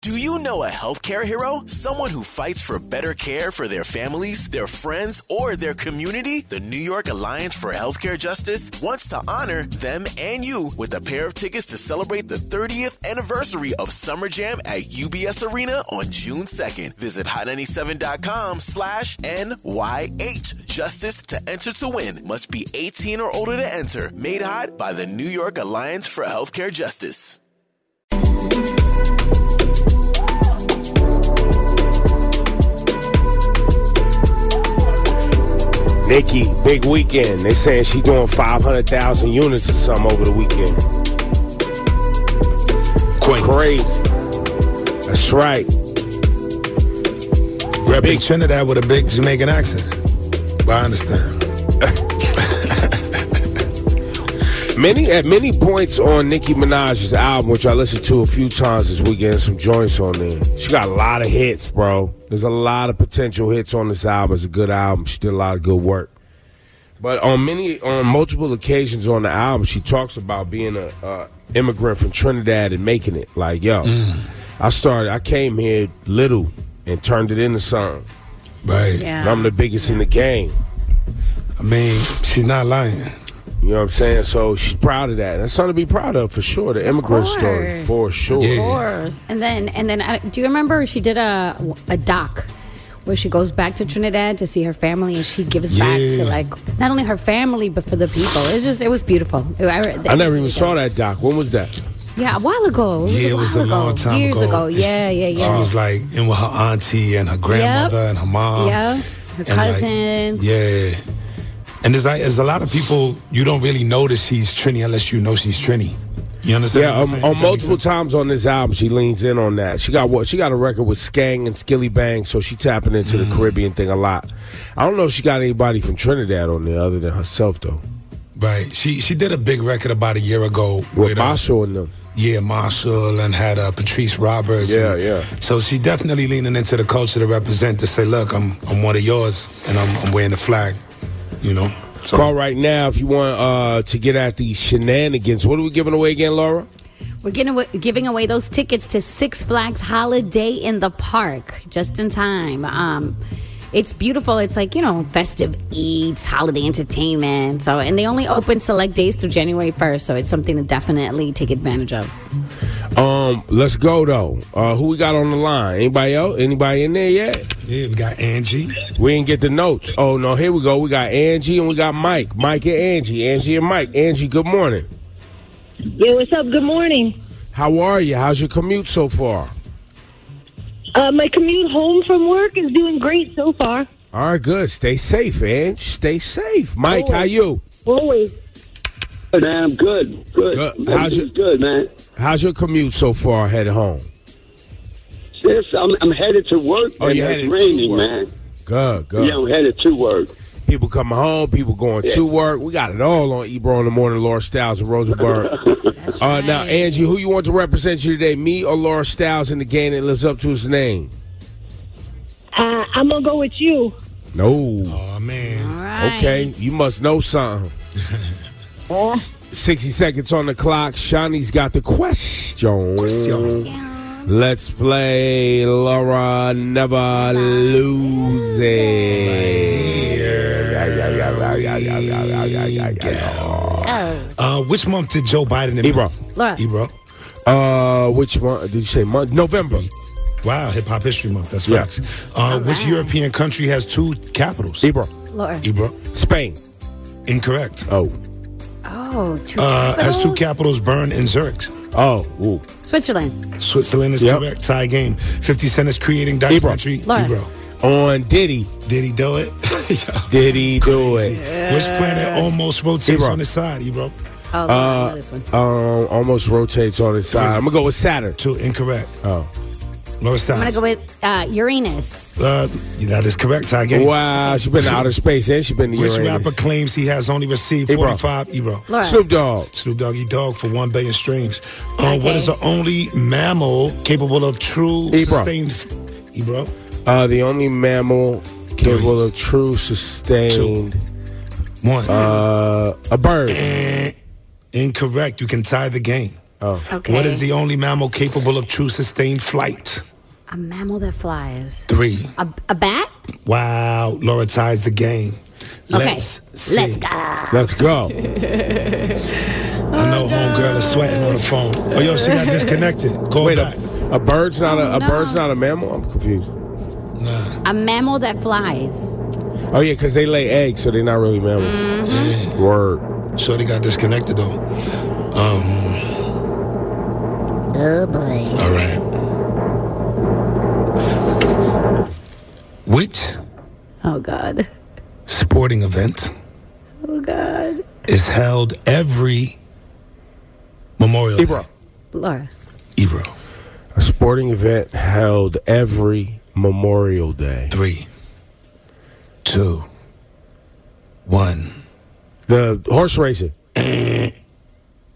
Do you know a healthcare hero? Someone who fights for better care for their families, their friends, or their community? The New York Alliance for Healthcare Justice wants to honor them and you with a pair of tickets to celebrate the 30th anniversary of Summer Jam at UBS Arena on June 2nd. Visit hot97.com slash NYH Justice to enter to win. Must be 18 or older to enter. Made hot by the New York Alliance for Healthcare Justice. Nicki, big weekend. They saying she doing 500,000 units or something over the weekend. Queens. Crazy. That's right. Repping Big- Trinidad with a big Jamaican accent. But I understand. Many at many points on Nicki Minaj's album, which I listened to a few times this weekend, some joints on there. She got a lot of hits, bro. There's a lot of potential hits on this album. It's a good album. She did a lot of good work. But on many, on multiple occasions on the album, she talks about being a, a immigrant from Trinidad and making it. Like, yo, mm. I started, I came here little and turned it into something. Right. Yeah. And I'm the biggest in the game. I mean, she's not lying. You know what I'm saying? So she's proud of that. That's something to be proud of for sure. The immigrant story, for sure. Yeah. Of course. And then and then do you remember she did a a doc where she goes back to Trinidad to see her family and she gives back to like not only her family but for the people. It's just it was beautiful. It- I never even saw that doc. When was that? Yeah, a while ago. It Yeah, it was a while long ago. time Years ago. ago. And Yeah, yeah, She was like in with her auntie and her grandmother and her mom. yeah. Her And, like, yeah. And there's like there's a lot of people you don't really notice she's Trini unless you know she's Trini. You understand? Yeah, what I'm um, on multiple times on this album, she leans in on that. She got what? She got a record with Skeng and Skillibeng, so she tapping into Mm. the Caribbean thing a lot. I don't know if she got anybody from Trinidad on there other than herself though. Right. She she did a big record about a year ago With uh, Marshall and them. Yeah, Marshall and had uh, Patrice Roberts. Yeah, and- yeah. So she definitely leaning into the culture to represent to say, look, I'm I'm one of yours and I'm, I'm wearing the flag. You know. So Call right now if you want uh, to get at these shenanigans. What are we giving away again, Laura? We're giving away, giving away those tickets to Six Flags Holiday in the Park just in time. Um, it's beautiful. It's like, you know, festive eats, holiday entertainment. So, and they only open select days through January 1st. So it's something to definitely take advantage of. Um, let's go though. Uh, who we got on the line? Anybody else? Anybody in there yet? yeah, we got Angie. We didn't get the notes. Oh no, here we go. We got Angie and we got Mike. Mike and Angie. Angie and Mike. Angie, good morning. Yeah, what's up? Good morning. How are you? How's your commute so far? Uh, my commute home from work is doing great so far. All right, good. Stay safe, Ange. Stay safe. Mike, how you? Always. Good, man. I'm good. Good. Good. How's Everything's good, man. How's your commute so far headed home? Sis, I'm, I'm headed to work, Oh, and you're it's headed to raining, work. man. Good, good. Yeah, I'm headed to work. People coming home, people going to work. We got it all on Ebro in the morning. Laura Stylez and Rosenberg. uh, now, Angie, who you want to represent you today? Me or Laura Stylez in the game that lives up to his name? Uh, I'm gonna go with you. No. Oh man. Right. Okay, you must know something. 60 seconds on the clock. Shawnee's got the question. Let's play Laura Never Lose Oh, Uh, which month did Joe Biden Ebro. Laura. Ebro. Uh, which month did you say? Month? November. Wow, Hip Hop History Month. That's Yeah. facts. Uh, which European country has two capitals? Ebro. Laura. Ebro. Spain. Incorrect. Oh. Oh, two Uh, has two capitals? capitals, Bern and Zurich. Oh. Ooh. Switzerland. Switzerland is Yep. correct. Tie game. 50 Cent is creating documentary. Laura. Ebro. On Diddy. Did he do it? Did he do Crazy. it? Which planet almost rotates Ebro. on its side, Ebro? Oh, Laura, I know this one. Um, almost rotates on its side. I'm gonna go with Saturn. Two incorrect. Oh. Laura I'm gonna go with uh, Uranus. Uh, that is correct. Tie game. Wow, she's been to outer space and she's been to Which Uranus. rapper claims he has only received Ebro. 45 Ebro? Laura. Snoop Dogg. Snoop Doggy Dog for 1 billion streams. Uh, What Okay. is the only mammal capable of true Ebro. sustained. Ebro? Uh, the only mammal capable of true sustained. One. Uh, a bird. Incorrect. You can tie the game. Oh, Okay. What is the only mammal capable of true sustained flight? a mammal that flies? Three. A, a bat? Wow. Laura ties the game. Okay. Let's see. Let's go. let's go. I know homegirl is sweating on the phone. Oh, yo, she got disconnected. Call Wait, back. a, a bird's not a, a no. bird's not a mammal. I'm confused. Nah. A mammal that flies. Oh yeah, because they lay eggs, so they're not really mammals. Mm-hmm. Word. Shorty got disconnected though. Um, Oh boy. all right. Which Oh god. sporting event Oh god. is held every Memorial Ebro. Day? Laura. Ebro. A sporting event held every Memorial Day. Three, two, one. The horse racing.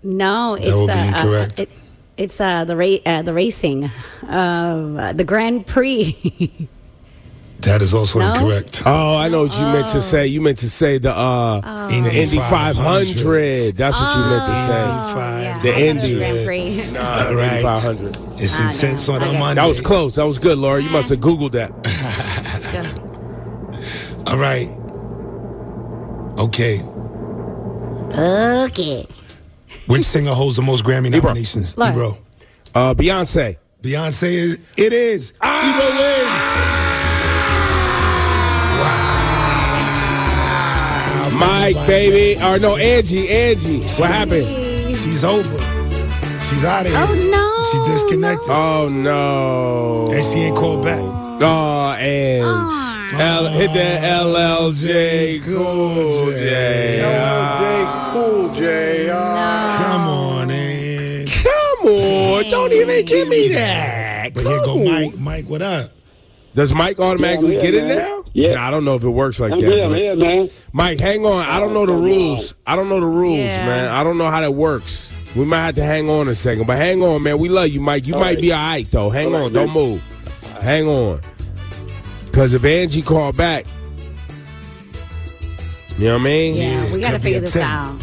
No, it's would be incorrect. Uh, it, it's uh, the ra- uh, the racing, uh, the Grand Prix. That is also No? incorrect. Oh, I know what you meant to say. You meant to say the uh, Oh. Indy 500. That's what you meant to say. Five. The Indy. Grand Prix. Nah, All right. Indy 500. It's I intense know. on I a get it. Monday. That was close. That was good, Laura. You must have Googled that. All right. Okay. Okay. Which singer holds the most Grammy Ebro. nominations? Laura. Ebro. Uh, Beyonce. Beyonce is. It is. Ah! Ebro wins. Wow. Mike, baby. Or no, Angie. Angie. What happened? She's over. She's out of here. Oh, no, She disconnected. Oh, no. And she ain't called back. Oh, Ange. L- hit that LLJ Cool J. LLJ Cool J. Oh. On. Don't even give me that. But here go Mike. Mike, what up? Does Mike automatically Yeah, I'm get here, it man. now? Yeah. Nah, I don't know if it works like I'm that. Yeah, I'm Mike. here, man. Mike, hang on. I don't know the rules. I don't know the rules, Yeah. man. I don't know how that works. We might have to hang on a second, but hang on, man. We love you, Mike. You All might right. be all right, though. Hang All on. right, Don't man. move. Hang on. Because if Angie called back, you know what I mean? Yeah, we got to figure this 10. out.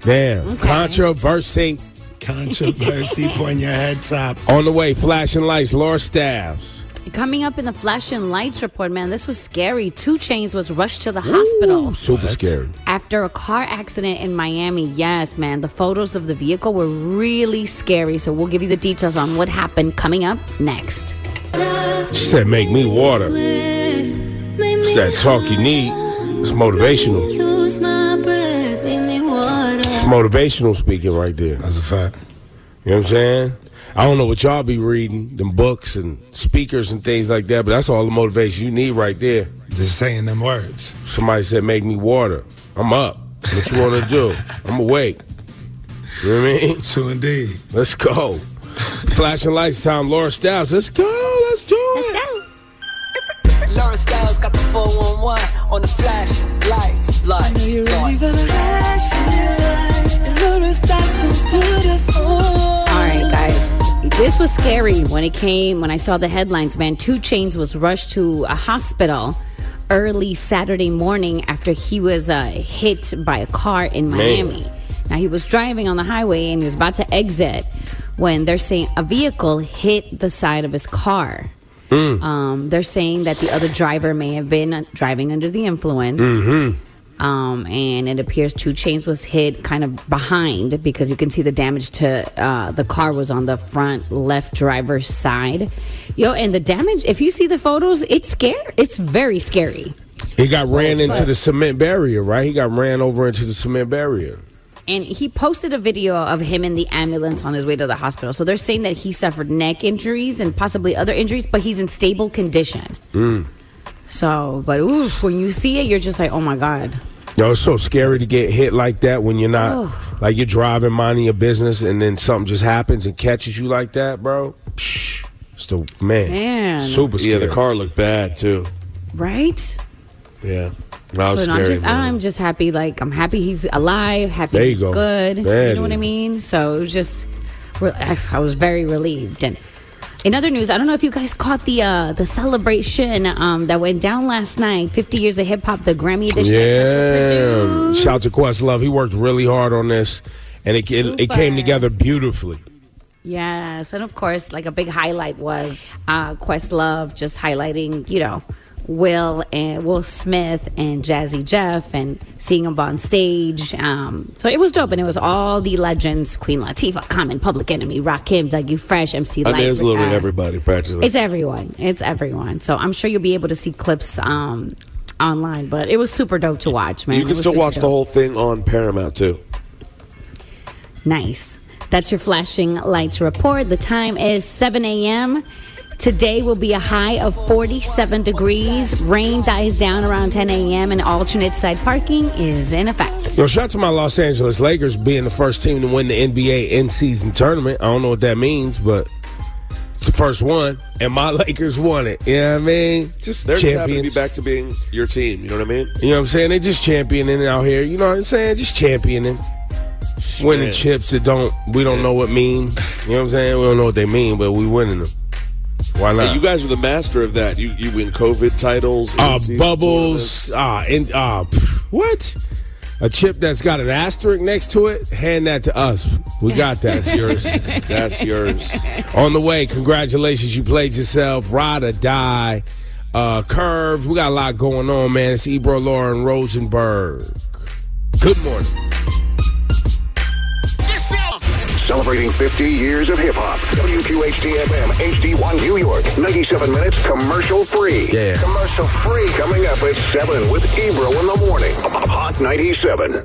Damn. Okay. Controversy. Controversy on your head top. On the way, flashing lights, Laura Stylez. Coming up in the flashing lights report, man, this was scary. 2 Chainz was rushed to the hospital Super What? scary. after a car accident in Miami. Yes, man, the photos of the vehicle were really scary. So we'll give you the details on what happened coming up next. She said, make me water. It's that talk you need. It's motivational. It's motivational speaking right there. That's a fact. You know what I'm saying? I don't know what y'all be reading, them books and speakers and things like that, but that's all the motivation you need right there. Just saying them words. Somebody said, make me water. I'm up. What you want to do? I'm awake. You know what I mean? True indeed. Let's go. Flashing lights time, Laura Stylez. Let's go. Let's do it. Laura Stylez got the 411 on the flash lights, lights, lights. All right, guys. This was scary when it came, when I saw the headlines, man. 2 Chainz was rushed to a hospital early Saturday morning after he was uh, hit by a car in Miami. Now, he was driving on the highway and he was about to exit when they're saying a vehicle hit the side of his car. Um, they're saying that the other driver may have been driving under the influence. Um, and it appears 2 Chainz was hit kind of behind because you can see the damage to uh, the car was on the front left driver's side. Yo, and the damage, if you see the photos, it's scary. It's very scary. He got ran into the cement barrier, right? He got ran over into the cement barrier. And he posted a video of him in the ambulance on his way to the hospital. So they're saying that he suffered neck injuries and possibly other injuries, but he's in stable condition. So, but oof, when you see it, you're just like, oh my God. Yo, it's so scary to get hit like that when you're not like you're driving, minding your business, and then something just happens and catches you like that, bro. Psh, It's the man, Man. super scary. Yeah, the car looked bad too. Right? Yeah, that was so I'm just man. I'm just happy like I'm happy he's alive, happy There you he's go. good. There you it know what I mean? So it was just re- I I was very relieved. And in other news, I don't know if you guys caught the uh, the celebration um, that went down last night, 50 years of hip hop, the Grammy edition. Yeah. Shout to Questlove. He worked really hard on this, and it, it, it came together beautifully. Yes, and of course, like a big highlight was uh, Questlove just highlighting, you know, Will and Will Smith and Jazzy Jeff and seeing them on stage. Um, so it was dope, and it was all the legends: Queen Latifah, Common, Public Enemy, Rakim, Dougie Fresh, MC Lyte. it's literally uh, everybody practically. It's everyone. It's everyone. So I'm sure you'll be able to see clips um, online, but it was super dope to watch, man. you can still watch the whole thing on Paramount too. Nice. That's your flashing lights report. The time is 7 a.m. Today will be a high of 47 degrees. Rain dies down around 10 a.m. and alternate side parking is in effect. Yo, shout out to my Los Angeles Lakers being the first team to win the NBA in-season tournament. I don't know what that means, but it's the first one, and my Lakers won it. You know what I mean? Just They're just happy to be back to being your team. You know what I mean? You know what I'm saying? They're just championing out here. You know what I'm saying? Just championing. Winning Man. chips that don't we don't know what mean. You know what I'm saying? We don't know what they mean, but we winning them. Why not? Hey, you guys are the master of that. You you win COVID titles, uh, bubbles, ah, and uh, what? A chip that's got an asterisk next to it. Hand that to us. We got that. That's yours. That's yours. On the way, congratulations, you played yourself. Ride or die. Uh, curves. We got a lot going on, man. It's Ebro Lauren Rosenberg. Good morning. Celebrating 50 years of hip hop. WQHT FM HD1 New York. 97 minutes commercial free. Yeah. Commercial free. Coming up at 7 with Ebro in the morning. On Hot 97.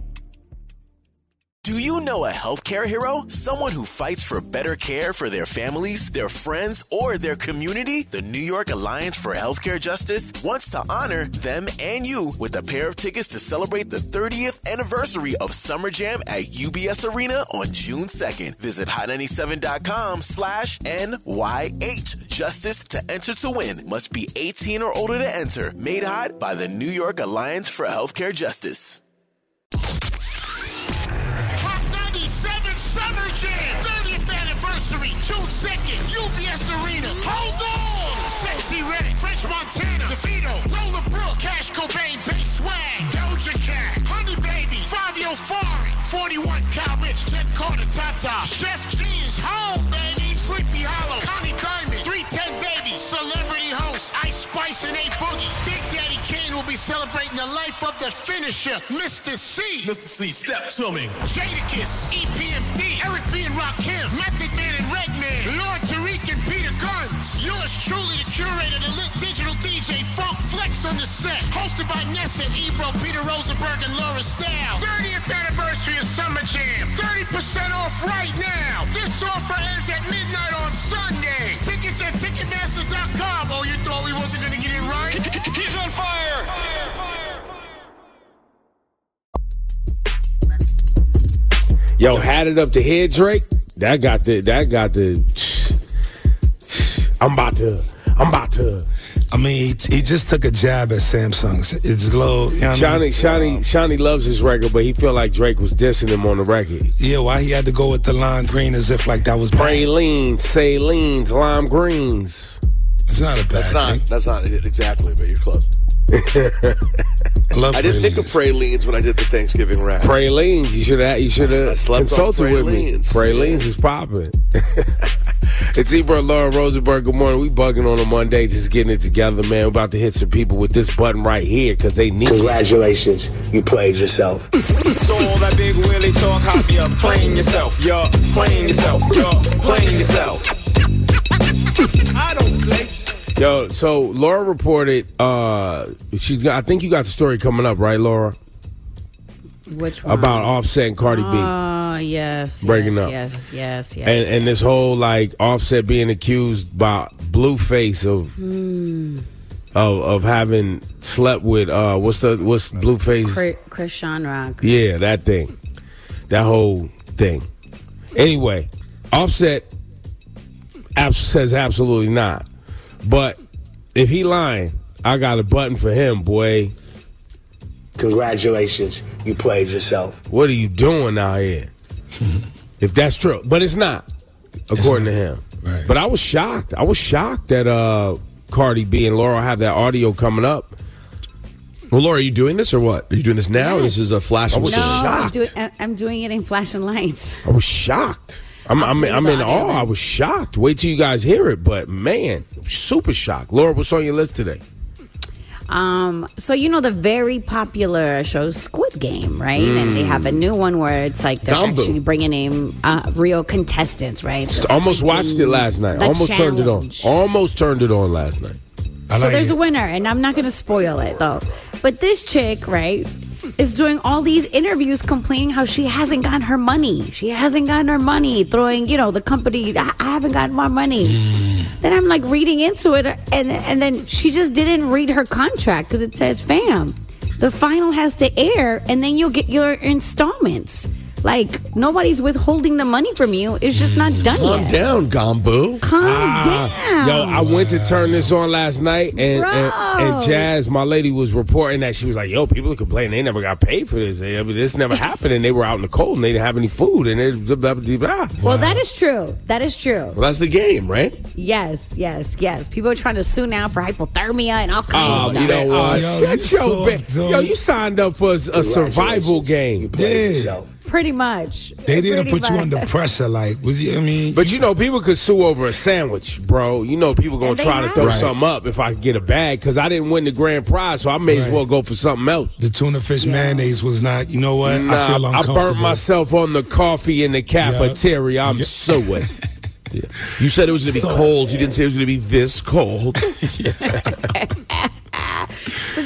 Do you know a healthcare hero? Someone who fights for better care for their families, their friends, or their community? The New York Alliance for Healthcare Justice wants to honor them and you with a pair of tickets to celebrate the 30th anniversary of Summer Jam at UBS Arena on June 2nd. Visit hot97.com slash NYH Justice to enter to win. Must be 18 or older to enter. Made hot by the New York Alliance for Healthcare Justice. Summer Jam, 30th anniversary, June 2nd, UBS Arena. Hold on! Sexyy Red, French Montana, DeVito, Lola Brooke, Cash Cobain, Bass Swag, Doja Cat, Honey Baby, Fabio Foreign, 41 Kyle Richh, Jenn Carter, Tata, Chef G is home, baby, Sleepy Hallow, Connie Diamond, 310 Baby, Celebrity Host, Ice Spice and A Boogie. Big Daddy Kane will be celebrating the life of the finisher, Mr. Cee. Mr. Cee, step to me. Jadakiss, EPMD, Eric B. and Rakim, Method Man and Redman, Lord Tariq and Peter Gunz. Yours truly, the curator, the lit digital DJ, Funk Flex on the set. Hosted by Nessa, Ebro, Peter Rosenberg, and Laura Stylez. 30th anniversary of Summer Jam. 30% off right now. This offer ends at midnight on Sunday. Tickets at Ticketmaster.com. Oh, you thought we wasn't going to get it right? He's on fire. Yo, had it up to here, Drake. That got the. That got the. I'm about to. I'm about to. I mean, he, he just took a jab at Samsung's. It's low. You know what I mean? Shawnee, Shawnee, um, Shawnee loves his record, but he felt like Drake was dissing him on the record. Yeah, why he had to go with the lime green as if like that was bad. Pralines, salines, lime greens. It's not a bad That's not. thing. That's not it exactly, but you're close. I love I didn't think of pralines when I did the Thanksgiving rap. Pralines, you should have. You should have consulted with me. pralines. Pralines is popping. it's Ebro Laura Rosenberg. Good morning. We bugging on a Monday, just getting it together, man. We're about to hit some people with this button right here because they need it. Congratulations, you played yourself. So all that big Willie talk, hop you up, playing yourself, you're playing yourself, you're playing yourself. I don't play. Yo, so Laura reported. uh She's got. I think you got the story coming up, right, Laura? Which one? About Offset and Cardi B. Oh, yes. Breaking yes, up. Yes, yes, yes. and and this whole like Offset being accused by Blueface of Hmm. of of having slept with uh what's the what's Blueface? Chris, Chrisean Rock. Yeah, that thing. That whole thing. Anyway, Offset abs- says absolutely not. But if he lying, I got a button for him, boy. Congratulations, you played yourself. What are you doing out here? if that's true. But it's not, according to him. Right. But I was shocked. I was shocked that uh Cardi B and Laurel have that audio coming up. Well, Laura, are you doing this or what? Are you doing this now? Or this is a flash? I was No, I'm, shocked. doing, I- I'm doing it in flashing lights. I was shocked. I'm I'm, play I'm in awe. then. I was shocked. Wait till you guys hear it. But man, super shocked. Laura, what's on your list today? Um, so you know the very popular show Squid Game, right? And they have a new one where it's like they're Gumbo. actually bringing in uh, real contestants, right? The Almost watched it last night. the Almost turned it on. Almost turned it on last night. I so like there's it. a winner, and I'm not going to spoil it though. But this chick, right, is doing all these interviews complaining how she hasn't gotten her money. She hasn't gotten her money, throwing, you know, the company, I I haven't gotten my money. Mm. Then I'm like reading into it, and and then she just didn't read her contract because it says, "Fam, the final has to air, and then you'll get your installments." Like nobody's withholding the money from you. It's just not done yet. Calm yet. down, Gombo. Calm down. Ah, Yo, I went to turn this on last night, and, and and Jazz, my lady, was reporting that she was like, "Yo, people are complaining they never got paid for this. They, this never happened, and they were out in the cold, and they didn't have any food, and it blah, blah, blah, blah. Well, that is true. That is true. Well, that's the game, right? Yes, yes, yes. People are trying to sue now for hypothermia and all kinds Oh, of you stuff. know what? Yo, Shut you your soft, ba- Yo, you signed up for a, a survival game. Played Yeah. yourself. Pretty much. They didn't Pretty put you under pressure. Like, was you? I mean, But you know, people could sue over a sandwich, bro. You know, people gonna And they try to throw Right. something up if I could get a bag because I didn't win the grand prize, so I may as well go for something else. the tuna fish mayonnaise was not. You know what? I Nah, feel I uncomfortable. burnt myself on the coffee in the cafeteria. I'm suing. You said it was going to be So- cold. You didn't say it was going to be this cold.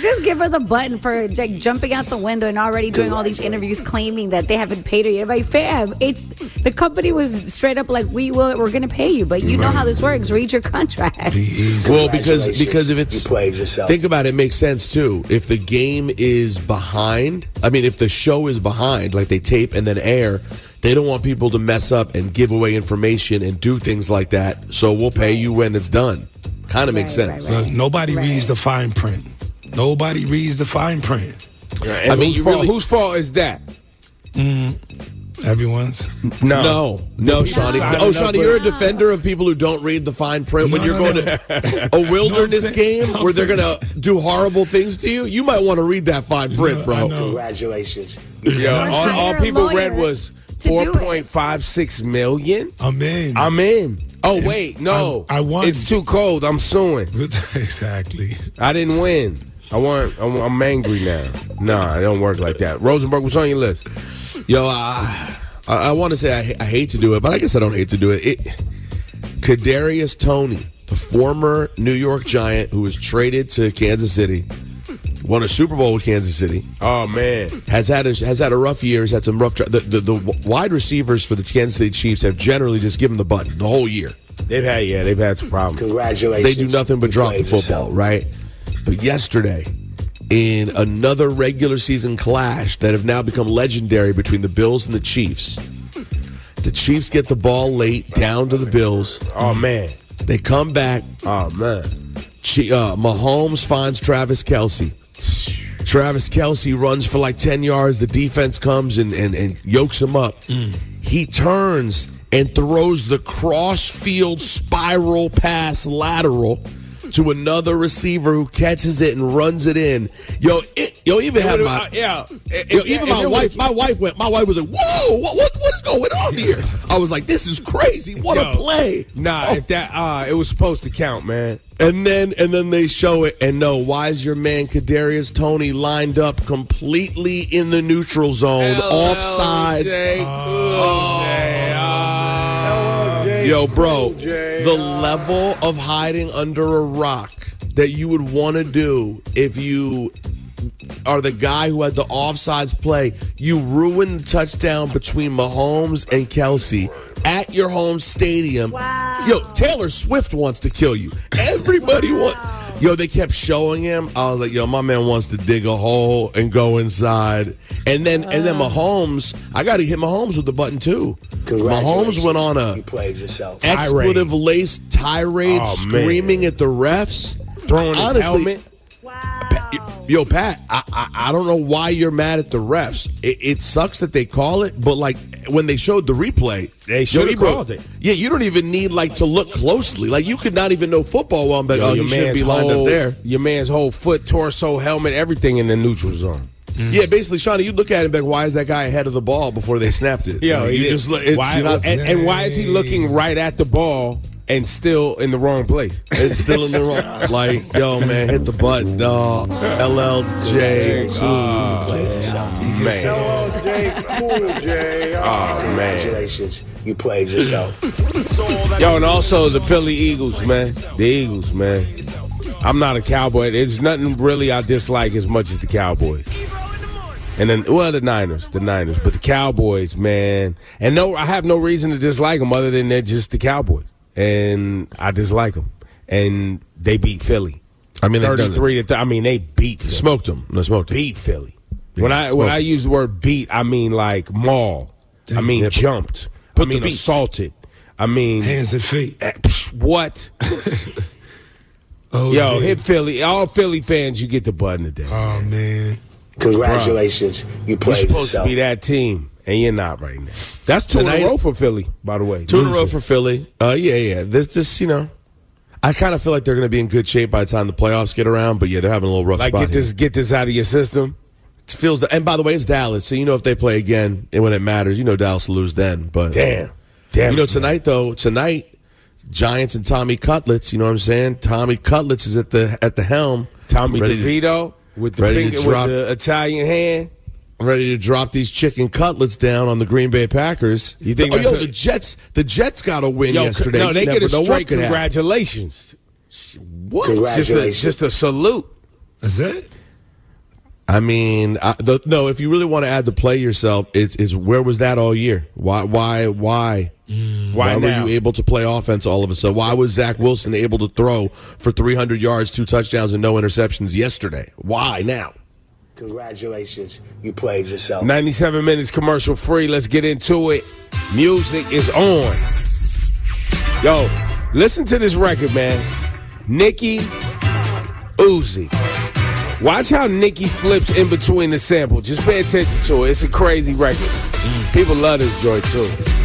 So just give her the button for like, jumping out the window and already doing all these interviews claiming that they haven't paid her yet. Like, fam, it's the company was straight up like, we will, we're gonna pay you, but you know how this works. Read your contract. Be well, because because if it's you played yourself. Think about it, it makes sense too. If the game is behind, I mean, if the show is behind, like they tape and then air, they don't want people to mess up and give away information and do things like that. So we'll pay you when it's done. Kind of makes Right, right, sense. right. Look, nobody Right. reads the fine print. Nobody reads the fine print. And I mean, whose you fault, really- whose fault is that? Mm, everyone's. No, No, no, Shawnee. Signing Oh, Shawnee, you're a defender of people who don't read the fine print when you're no, going no. to a wilderness No, game no, where they're going to do horrible things to you. You might want to read that fine print, No, bro. Congratulations. Yo, all, all people read was to do it. four point five six million. I'm in. I'm in. Oh wait, no, I- I won. It's too cold. I'm suing. exactly. I didn't win. I want. I'm, I'm angry now. Nah, it don't work like that. Rosenberg, what's on your list? Yo, uh, I, I want to say I, I hate to do it, but I guess I don't hate to do it. it Kadarius Toney, the former New York Giant who was traded to Kansas City, won a Super Bowl with Kansas City, Oh man, has had a, has had a rough year. Has had some rough. Tra- the, the the wide receivers for the Kansas City Chiefs have generally just given the button the whole year. they've had yeah, they've had some problems. Congratulations. They do nothing but drop the football, yourself. right? But yesterday, in another regular season clash that have now become legendary between the Bills and the Chiefs, the Chiefs get the ball late down to the Bills. Oh man, They come back. oh man. Chi- uh, Mahomes finds Travis Kelce. Travis Kelce runs for like 10 yards. The defense comes and, and, and yokes him up. He turns and throws the cross field spiral pass lateral to another receiver who catches it and runs it in. Yo, it, yo, even had my. Uh, yeah, Yo, even my wife, my wife went. My wife was like, "Whoa, what, what, what is going on here?" I was like, "This is crazy! What a play!" Nah, Oh. if that uh, it was supposed to count, man. And then and then they show it and no, why is your man Kadarius Toney lined up completely in the neutral zone, offsides? Oh, Yo, bro, the level of hiding under a rock that you would want to do if you are the guy who had the offsides play. You ruined the touchdown between Mahomes and Kelce at your home stadium. Yo, Taylor Swift wants to kill you. Everybody want. Yo, they kept showing him. I was like, yo, my man wants to dig a hole and go inside. And then and then uh. Mahomes, I got to hit Mahomes with the button too. Mahomes went on a You played yourself. expletive laced tirade, Oh, screaming at the refs, Throwing his Honestly, helmet. Yo, Pat, I, I I don't know why you're mad at the refs. It, it sucks that they call it, but like when they showed the replay, They should have called it. Yeah, you don't even need like to look closely. Like you could not even know football well, but Yo, oh, you shouldn't be lined whole- up there. Your man's whole foot, torso, helmet, everything in the neutral zone. Yeah, basically, Shawnee, you look at it and be like, why is that guy ahead of the ball before they snapped it? Yeah, Like, you just look- it's, why, not- and, and why is he looking right at the ball and still in the wrong place? It's still in the wrong. Like, yo, man, hit the button. No, LLJ. man. Oh man. Congratulations. You played yourself. Yo, and also the Philly Eagles, man. The Eagles, man. I'm not a cowboy. There's nothing really I dislike as much as the Cowboys. And then, well, the Niners, the Niners, but the Cowboys, man. And no, I have no reason to dislike them other than they're just the Cowboys, and I dislike them. And they beat Philly. I mean, they've done it. thirty-three to. Th- I mean, they beat Philly. Smoked them. No, smoked him. beat Philly. When I when smoked. I use the word beat, I mean like maul. I mean Yeah, jumped. put I the mean beats. assaulted. I mean Hands and feet. eh, what? Oh, Yo, damn. hit Philly. All Philly fans, you get the button today. Oh man. Congratulations. You You're supposed yourself. to be that team, and you're not right now. That's two in Tonight- a row for Philly, by the way. Two in a row for Philly. Uh, yeah, yeah. This, this, you know, I kind of feel like they're going to be in good shape by the time the playoffs get around. But yeah, they're having a little rough like spot get here. this get this out of your system. It feels. And by the way, it's Dallas, so you know if they play again and when it matters, you know Dallas will lose then. But Damn, damn. you know it, man. tonight though, tonight Giants and Tommy Cutlets. You know what I'm saying? Tommy Cutlets is at the at the helm. Tommy ready to- DeVito with the ready to finger with the Italian hand. ready to drop these chicken cutlets down on the Green Bay Packers. You think Oh, yo, a- the Jets. The Jets got a win Yo, yesterday. no, they You get a never know what straight could congratulations. What? Just a, Congratulations. just a salute. Is that? I mean, I, the, no. If you really want to add the play yourself, it's, it's where was that all year? Why? Why? Why? Mm. Why, were now? you able to play offense all of a sudden? Why was Zach Wilson able to throw for 300 yards, two touchdowns, and no interceptions yesterday? Why now? Congratulations. You played yourself. 97 minutes commercial free. Let's get into it. Music is on. Yo, listen to this record, man. Nicki Uzi. Watch how Nicki flips in between the sample. Just pay attention to it. It's a crazy record. Mm. People love this joint too.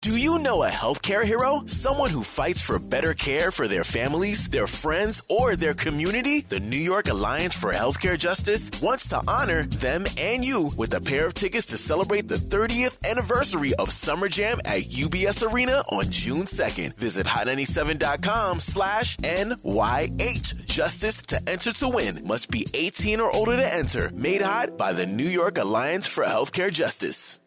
Do you know a healthcare hero? Someone who fights for better care for their families, their friends, or their community? The New York Alliance for Healthcare Justice wants to honor them and you with a pair of tickets to celebrate the 30th anniversary of Summer Jam at UBS Arena on June 2nd. Visit hot97.com slash NYH Justice to enter to win. Must be 18 or older to enter. Made hot by the New York Alliance for Healthcare Justice.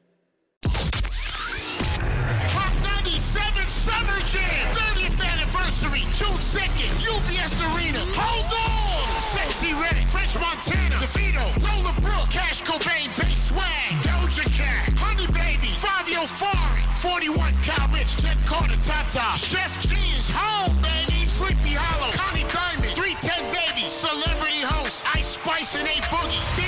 Hot 97 Summer Jam, 30th anniversary, June 2nd, UBS Arena. Hold on! Sexyy Red, French Montana, DeVito, Lola Brooke, Cash Cobain, Bass Swag, Doja Cat, Honey Baby, Fabio Foreign, 41 Kyle Richh, Jenn Carter, Tata, Chef G's, Home Baby, Sleepy Hallow, Connie Diamond, 310 Baby, Celebrity Host, Ice Spice and A Boogie.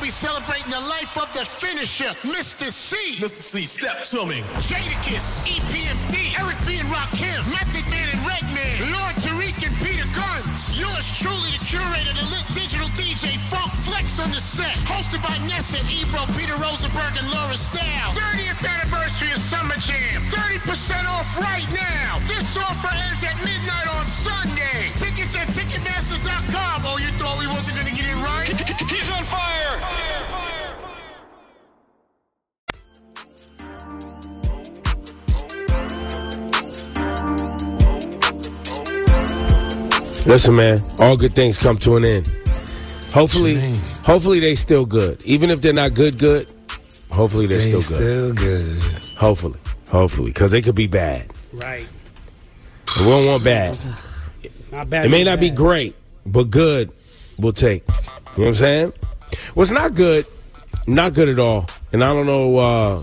Big Daddy Kane will be celebrating the life of the finisher, Mr. Cee. Mr. Cee, step to me. Jadakiss, EPMD, Eric B. and Rakim, Method Man and Redman, Lord Tariq and Peter Gunz. Yours truly, the curator, the lit digital DJ, Funk Flex on the set. Hosted by Nessa, Ebro, Peter Rosenberg, and Laura Stylez. 30th anniversary of Summer Jam. 30% off right now. This offer ends at midnight on Sunday. Tickets at Ticketmaster.com. Oh, you thought we wasn't going to get it right? He's on fire! Listen, man, all good things come to an end. Hopefully, hopefully they still good. Even if they're not good, good. Hopefully they're They still good. still good. Hopefully, hopefully, because they could be bad. Right. And we don't want bad. Not bad. It may too not be great, but good we'll take. You know what I'm saying? What's not good, not good at all. And I don't know uh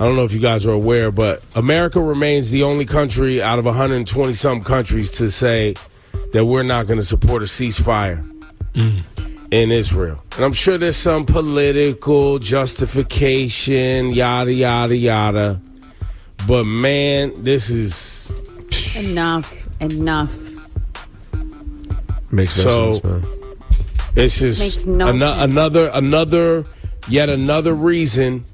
I don't know if you guys are aware, but America remains the only country out of 120 some countries to say that we're not going to support a ceasefire in Israel. And I'm sure there's some political justification, yada, yada, yada. But man, this is Enough. Enough. Makes no So- sense, man. It's just Makes no ano- sense. another another yet another reason,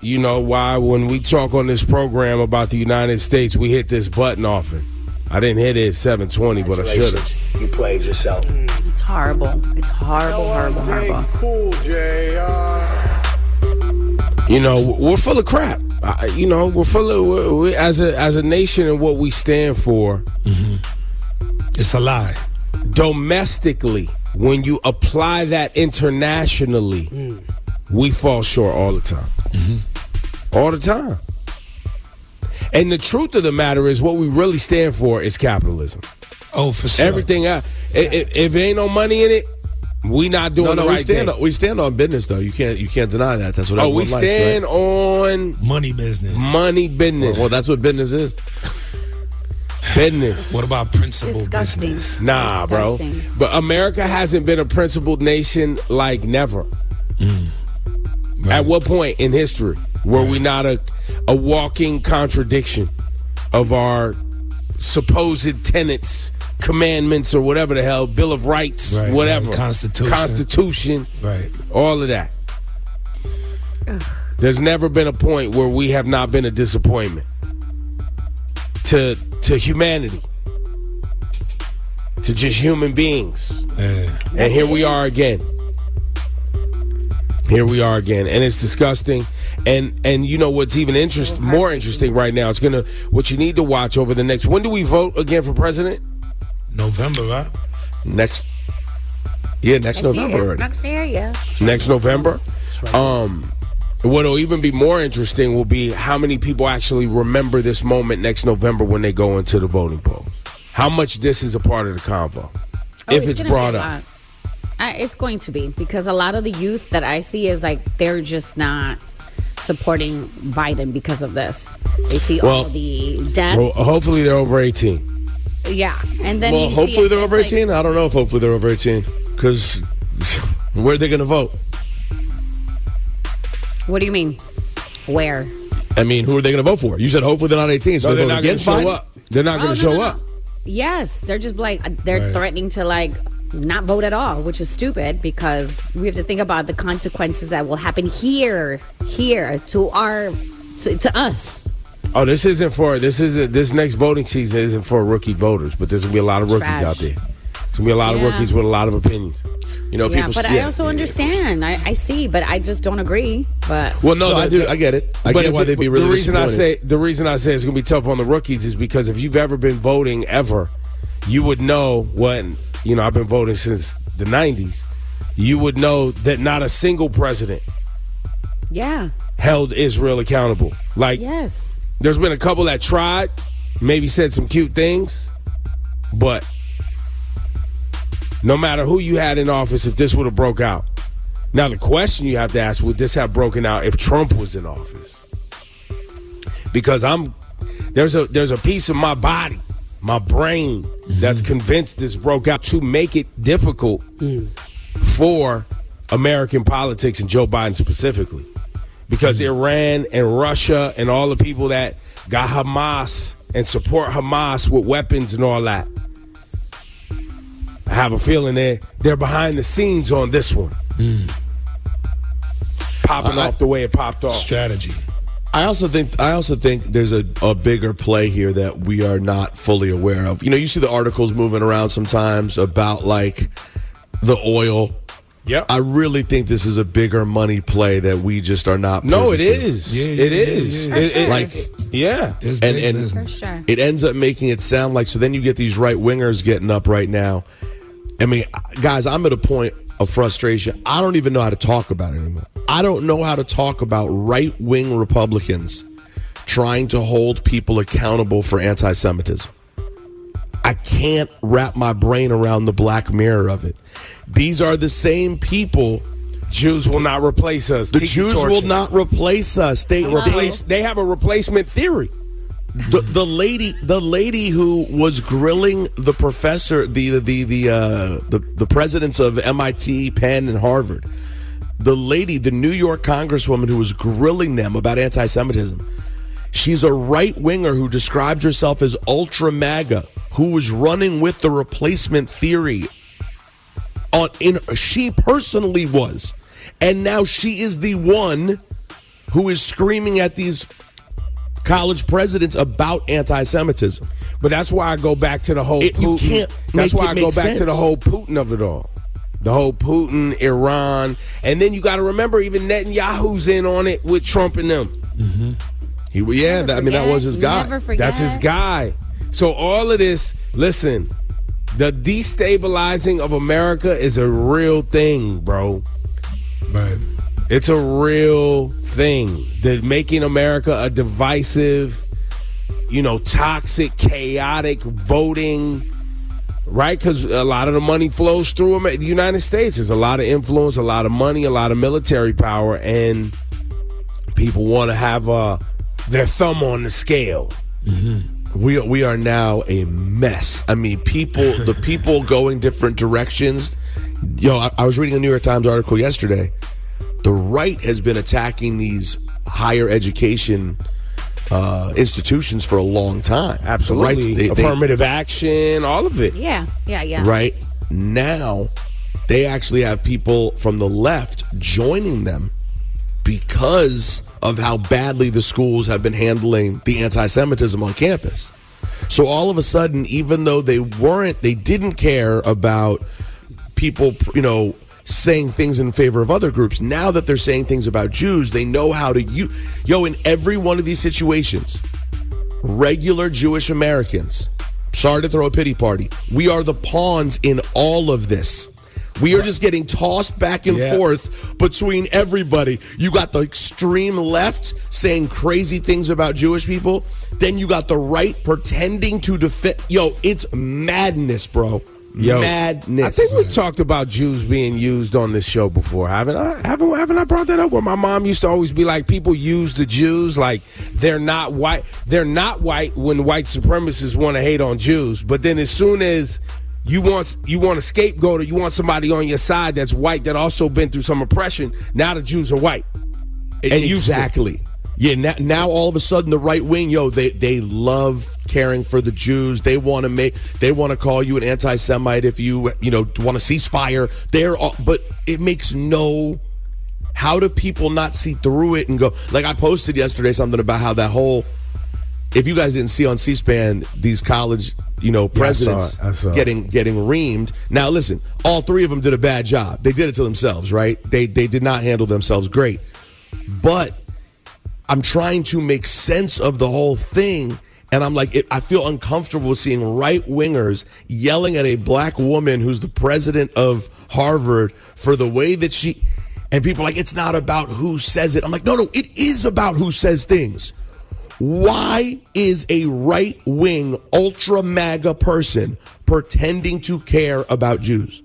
you know, why when we talk on this program about the United States, we hit this button often. I didn't hit it at 720, but I should have. Congratulations, You played yourself. It's horrible. It's horrible, horrible, horrible. Cool, You know, we're full of crap. I, you know, we're full of we're, as a as a nation and what we stand for. Mm-hmm. It's a lie. Domestically, when you apply that internationally, mm. we fall short all the time. Mm-hmm. All the time. And the truth of the matter is, what we really stand for is capitalism. Oh, for sure. Everything else, if, if, if ain't no money in it, we not doing No, no, the we stand thing. on, we stand on business though. You can't you can't deny that. That's what oh, we everyone likes, stand right? on money business. money business. Well, that's what business is. Business. What about principal Disgusting. business? Nah, bro. But America hasn't been a principled nation like never. Mm. At what point in history were we not a, a walking contradiction of our supposed tenets, commandments, or whatever the hell, Bill of Rights, Right, whatever, right. Constitution. Constitution, Right. all of that. There's never been a point where we have not been a disappointment to to humanity, to just human beings. Yeah. And here we are again. Here we are again, and it's disgusting. And and you know what's even interest more interesting right now? It's gonna what you need to watch over the next. When do we vote again for president? November, right? Next, yeah, next, November year. already. Next year, yeah. Next November. Um, what'll even be more interesting will be how many people actually remember this moment next November when they go into the voting polls. How much this is a part of the convo, Oh, if it's, gonna brought up. I, it's going to be because a lot of the youth that I see is like they're just not supporting Biden because of this. They see all the death, Well, hopefully they're over eighteen. yeah, and then well, hopefully they're it's over like- 18. I don't know if hopefully they're over 18 because where are they going to vote? What do you mean? Where? I mean, who are they going to vote for? You said hopefully they're not 18, so No, they they're not going to against show Biden. up. They're not Oh, going to no, show no, up. Yes, they're just like they're Right. threatening to like not vote at all, which is stupid because we have to think about the consequences that will happen here, here to our to, to us. Oh, this isn't for this isn't this next voting season isn't for rookie voters, but there's gonna be a lot of rookies Trash. out there. There's gonna be a lot of rookies with a lot of opinions. You know, yeah, people. but I also understand. I, I see, but I just don't agree. But Well, no, No, the- I do. I get it. I but get why the- they'd be really the reason I say the reason I say it's gonna be tough on the rookies is because if you've ever been voting ever, you would know when you know I've been voting since the '90s. You would know that not a single president yeah, held Israel accountable. Like yes, There's been a couple that tried, maybe said some cute things, but no matter who you had in office, if this would have broke out. Now the question you have to ask: Would this have broken out if Trump was in office? Because I'm there's a there's a piece of my body, my brain, that's mm-hmm. convinced this broke out to make it difficult mm. for American politics and Joe Biden specifically. Because mm-hmm. Iran and Russia and all the people that got Hamas and support Hamas with weapons and all that. I have a feeling they they're behind the scenes on this one. Hmm. Popping off the way it popped off. Strategy. I also think I also think there's a, a bigger play here that we are not fully aware of. You know, you see the articles moving around sometimes about like the oil. Yep. I really think this is a bigger money play that we just are not. No, it privy to. is. it is. It- it- like yeah. and, and it ends up making it sound like so then you get these right wingers getting up right now i mean guys i'm at a point of frustration i don't even know how to talk about it anymore i don't know how to talk about right wing republicans trying to hold people accountable for anti-semitism i can't wrap my brain around the black mirror of it these are the same people Jews will not replace us. The Jews will not replace us. They replace. They have a replacement theory. The, the lady the lady who was grilling the professor the the the uh, the, the presidents of MIT, Penn, and Harvard. The lady, the New York congresswoman who was grilling them about anti-Semitism. She's a right winger who described herself as ultra MAGA, who was running with the replacement theory. On in she personally was, and now she is the one who is screaming at these college presidents about anti-Semitism. But that's why I go back to the whole It- you Putin. can't that's make why I go make back to the whole Putin of it all. The whole Putin, Iran, and then you got to remember even Netanyahu's in on it with Trump and them. He, yeah, that, I mean that was his guy. That's his guy. So all of this, listen, the destabilizing of America is a real thing, bro. Right. It's a real thing. That making America a divisive, you know, toxic, chaotic voting, right? Because a lot of the money flows through the United States. There's a lot of influence, a lot of money, a lot of military power, and people want to have uh, their thumb on the scale. We we are now a mess. I mean, people the people going different directions. Yo, I, I was reading a New York Times article yesterday. The right has been attacking these higher education uh, institutions for a long time. Absolutely. The right, they- they- Affirmative action, all of it. Yeah, yeah, yeah. right now they actually have people from the left joining them because of how badly the schools have been handling the anti-semitism on campus so all of a sudden even though they weren't they didn't care about people you know saying things in favor of other groups now that they're saying things about jews they know how to you yo in every one of these situations regular Jewish Americans. Sorry to throw a pity party. We are the pawns in all of this. We are just getting tossed back and Yeah. forth between everybody. You got the extreme left saying crazy things about Jewish people. Then you got the right pretending to defend. Yo, it's madness, bro. Yo, madness. I think we talked about Jews being used on this show before, haven't I? Haven't haven't I brought that up? Where my mom used to always be like, people use the Jews like they're not white. They're not white when white supremacists want to hate on Jews, but then as soon as you want you want a scapegoat or you want somebody on your side that's white that also been through some oppression, now the Jews are white. And exactly. Yeah, now, now all of a sudden the right wing, yo, they they love caring for the Jews. They want to make they want to call you an anti-Semite if you you know want to ceasefire. They're all, but it makes no. How do people not see through it and go? Like I posted yesterday something about how that whole. If you guys didn't see on C-SPAN these college, you know, Yeah, I saw presidents. I saw getting getting reamed. Now listen, all three of them did a bad job. They did it to themselves, right? They they did not handle themselves great. But I'm trying to make sense of the whole thing. And I'm like, it, I feel uncomfortable seeing right wingers yelling at a black woman who's the president of Harvard for the way that she. And people are like, it's not about who says it. I'm like, no, no, it is about who says things. Why is a right wing, ultra MAGA person pretending to care about Jews?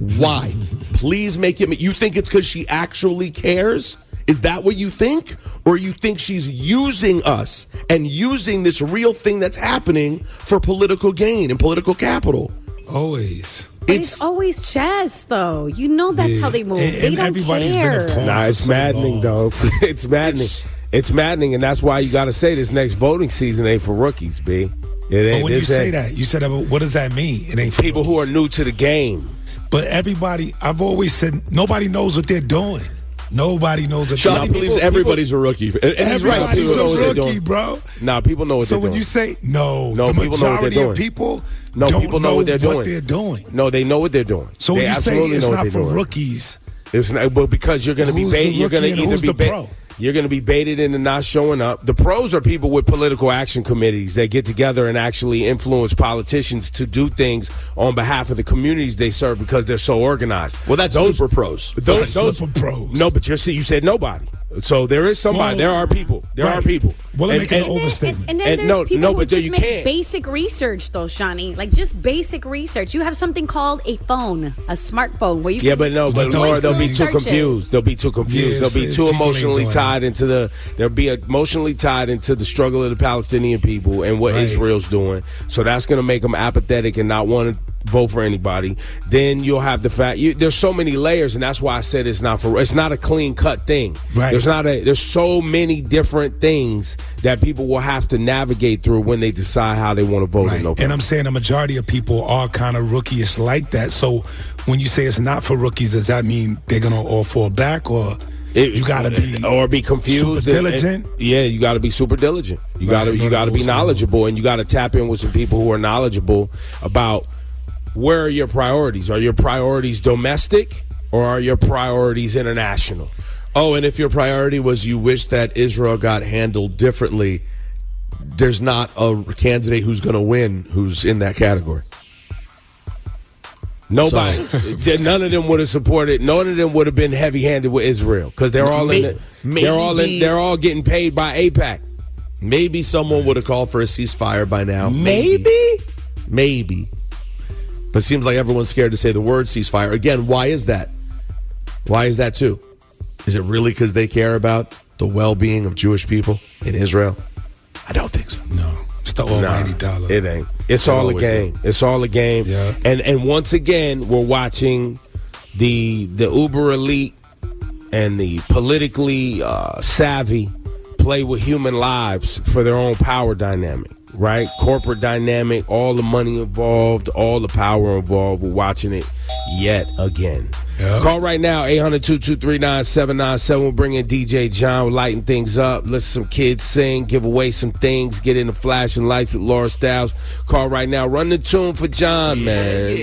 Why? Please make it. You think it's because she actually cares? Is that what you think? Or you think she's using us and using this real thing that's happening for political gain and political capital? Always. But it's, always chess, though. You know that's how they move. And- they and don't everybody's been a care. Nah, it's so maddening long. though. it's maddening. It's, maddening, and that's why you got to say this next voting season ain't for rookies, b. It But when you say ain't- that, you said that, but what does that mean? It ain't for people who are new to the game. But everybody, I've always said nobody knows what they're doing. Nobody knows what Shawnee they're believes doing. everybody's a rookie. And, and he's right. Everybody's a what they're rookie, doing. bro. Nah, people know what So they're doing. So when you say no, No, the people know what they're majority of doing. people no, don't people know, what they're doing. they're doing. No, they know what they're doing. So they when you say absolutely it's know what not they're for doing. rookies, It's not, but because you're going to be Who's the baited. You're going to rookie and either who's be the ba- pro? You're going to be baited into not showing up. The pros are people with political action committees. that get together and actually influence politicians to do things on behalf of the communities they serve because they're so organized. Well, that's super pros. Those, those super pros. No, but you see, you said nobody. So there is somebody. Well, there are people. There right. are people. Well, let me And- make an and- overstatement. And then And there's no- people no, who but just you make can't. basic research, though, Shawnee. Like just basic research. You have something called a phone, a smartphone, where you Yeah, can but no, but But Laura, they'll be too searches. confused. They'll be too confused. Yes, they'll be too emotionally tied into the. They'll be emotionally tied into the struggle of the Palestinian people and what Right. Israel's doing. So that's going to make them apathetic and not want to vote for anybody. Then you'll have the fact. You, there's so many layers, and that's why I said it's not for. It's not a clean cut thing. Right. There's not a. There's so many different things that people will have to navigate through when they decide how they want to vote in Right. And I'm saying the majority of people are kind of rookyish like that. So when you say it's not for rookies, does that mean they're gonna all fall back, or It- you gotta be or be confused. super and- and- diligent? yeah, you got to be super diligent. You Right, got to you got to be knowledgeable, and you got to tap in with some people who are knowledgeable about where are your priorities. Are your priorities domestic or are your priorities international? Oh, and if your priority was you wish that Israel got handled differently, there's not a candidate who's going to win who's in that category. Nobody, none of them would have supported. None of them would have been heavy-handed with Israel because they're all in. The, they're all in. They're all getting paid by AIPAC. Maybe someone would have called for a ceasefire by now. Maybe. Maybe. But it seems like everyone's scared to say the word ceasefire. Again, why is that? Why is that too? Is it really because they care about the well being of Jewish people in Israel? I don't think so. No, it's the almighty dollar. It ain't. It's It all a game. It's all a game. Yeah. And and once again, we're watching the the uber elite and the politically uh, savvy play with human lives for their own power dynamic. Right, corporate dynamic, all the money involved, all the power involved. We're watching it yet again. Yeah. Call right now, 800 239 797. We'll bring in DJ John, We're lighting things up, listen some kids sing, give away some things, get into flashing lights with Laura Stylez. Call right now. Run the tune for John, man.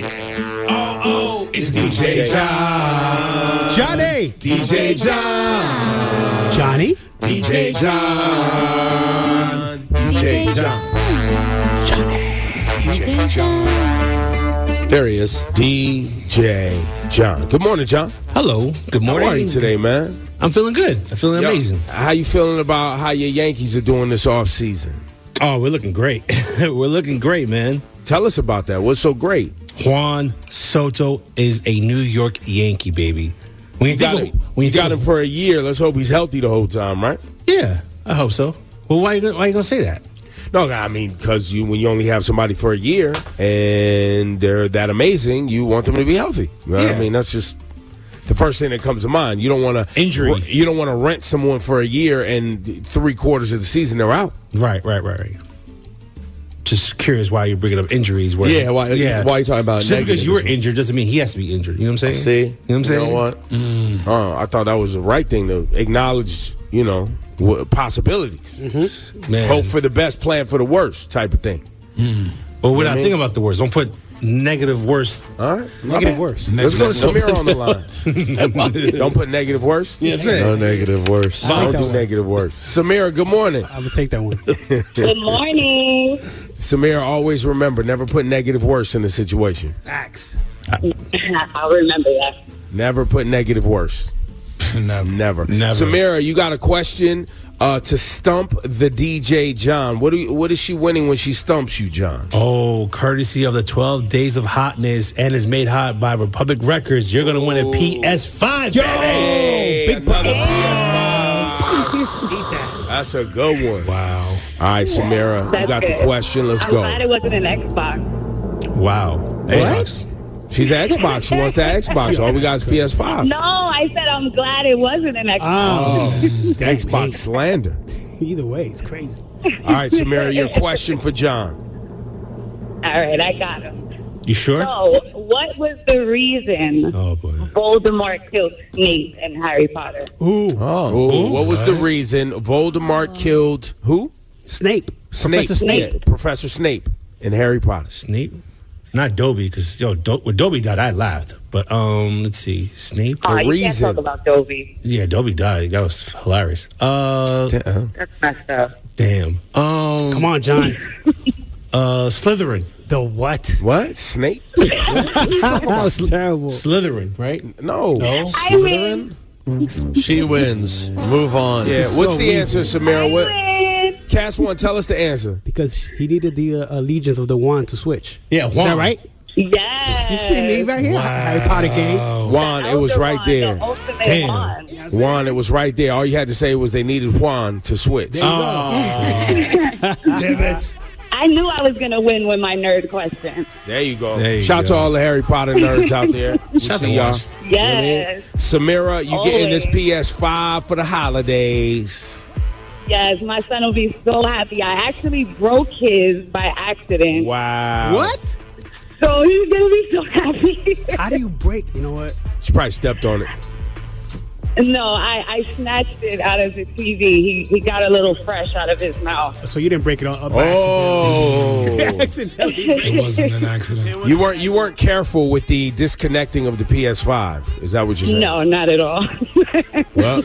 Oh, it's DJ John. Johnny. DJ John. Johnny. DJ John. DJ John. DJ John. There he is. DJ John. Good morning, John. Hello. Good morning. How are you today, man? I'm feeling good. I'm feeling Yo, amazing. How you feeling about how your Yankees are doing this off season? Oh, we're looking great. we're looking great, man. Tell us about that. What's so great? Juan Soto is a New York Yankee, baby. When you, You got, think him, when you you got him for a year. Let's hope he's healthy the whole time, right? yeah, I hope so. Well, why you gonna, why you gonna say that? No, I mean, because you when you only have somebody for a year and they're that amazing, you want them to be healthy. You know what I mean, that's just the first thing that comes to mind. You don't want to Injury. You don't want to rent someone for a year and three quarters of the season they're out. Right, right, right, right. Just curious why you're bringing up injuries. Where, Yeah, why- Yeah, why are you talking about Just because you were injured doesn't mean he has to be injured. You know what I'm saying? See? You know what I'm saying? You know what? Uh, I thought that was the right thing to acknowledge. You know, wha- possibilities. Mm-hmm. Man. Hope for the best, plan for the worst, type of thing. Mm. But we're You know not I mean? thinking about the worst. Don't put negative worst. All right, my Negative bad. worst. Let's go to Samir on the line. don't put negative worst. You know what I'm saying? No negative worse. Don't do one. negative worst. Samira, good morning. I'm gonna take that one. Good morning. Samira, always remember, never put negative worse in a situation. Facts. I'll remember that. Never put negative worse. Never. Never. Never. Samira, you got a question uh, to stump the DJ John. What do you, what is she winning when she stumps you, John? Oh, courtesy of the 12 Days of Hotness and is made hot by Republic Records, you're gonna win a PS5. baby. Hey, big another brother. PS5. That's a good one. Wow. All right, Samira, you That's got the question. Let's I'm go. glad it wasn't an Xbox. Wow. Xbox. She's an Xbox. She wants that Xbox. All we got is PS5. No, I said I'm glad it wasn't an Xbox. Oh, oh. Xbox slander. Either way, it's crazy. All right, Samira, your question for John. All right, I got him. You sure? So, what was the reason Oh boy. Voldemort killed Snape in Harry Potter? Oh. Ooh. Oh, Ooh. what was the reason Voldemort killed who? Snape. Snape. Professor Snape. Yeah, Professor Snape in Harry Potter. Snape? Not Dobby, because yo, Do- when Dobby died, I laughed. But um, let's see, Snape. Oh, you can't talk about Dobby. Yeah, Dobby died. That was hilarious. Uh, That's messed up. damn. Um, Come on, John. Uh, Slytherin. The what? What? Snape? that was terrible. Slytherin, right? No. No. I mean, She wins. Move on. Yeah, what's so the answer, easy. Samira? What? Win. Cast one, tell us the answer. Because he needed the uh, allegiance of the wand to switch. Yeah, Is that right? Yes. You see me right here? Harry Potter game. Juan, it was right wand, there. The ultimate Damn. wand. Juan, it was right there. All you had to say was they needed Juan to switch. Oh, Damn it. I knew I was going to win with my nerd question. There you go. There you Shout to all the Harry Potter nerds out there. We Shout see to y'all. Wash. You know I mean? Yes. Samira, you getting this PS5 for the holidays. Yes, my son will be so happy. I actually broke his by accident. Wow. What? So he's going to be so happy. How do you break? You know what? She probably stepped on it. No, I, I snatched it out of the TV. He, he got a little fresh out of his mouth. So you didn't break it on up by Oh. accident. It wasn't an accident. you weren't you weren't careful with the disconnecting of the PS5. Is that what you're saying? No, not at all. Well,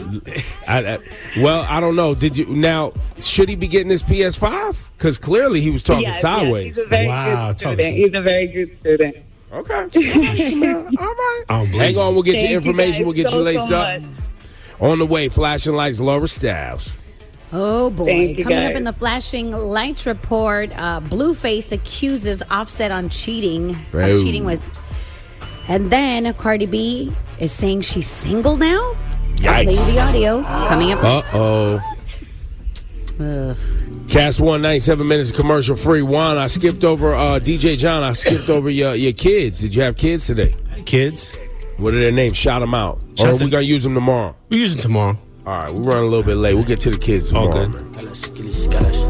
I, I, well, I don't know. Did you now? Should he be getting this PS5? Because clearly he was talking Yes, yes, sideways. he's a very Wow, good tell student. He's a very good student. Okay. All right. I don't believe Hang on, we'll get Thank your you information. guys we'll get so, you laced so up. much. On the way, flashing lights, Laura Stylez. Oh boy! Thank you, Coming up guys. in the flashing lights report, uh, Blueface accuses Offset on cheating, on cheating with, and then Cardi B is saying she's single now. I'll play you the audio coming up. Uh oh. Ugh. Cast one ninety seven minutes commercial free. Juan, I skipped over uh, DJ John. I skipped over your your kids. Did you have kids today? Kids. What are their names? Shout them out. Or Shout are we to- gonna use them tomorrow? We use it tomorrow. All right, we're running a little bit late. We'll get to the kids All tomorrow. good.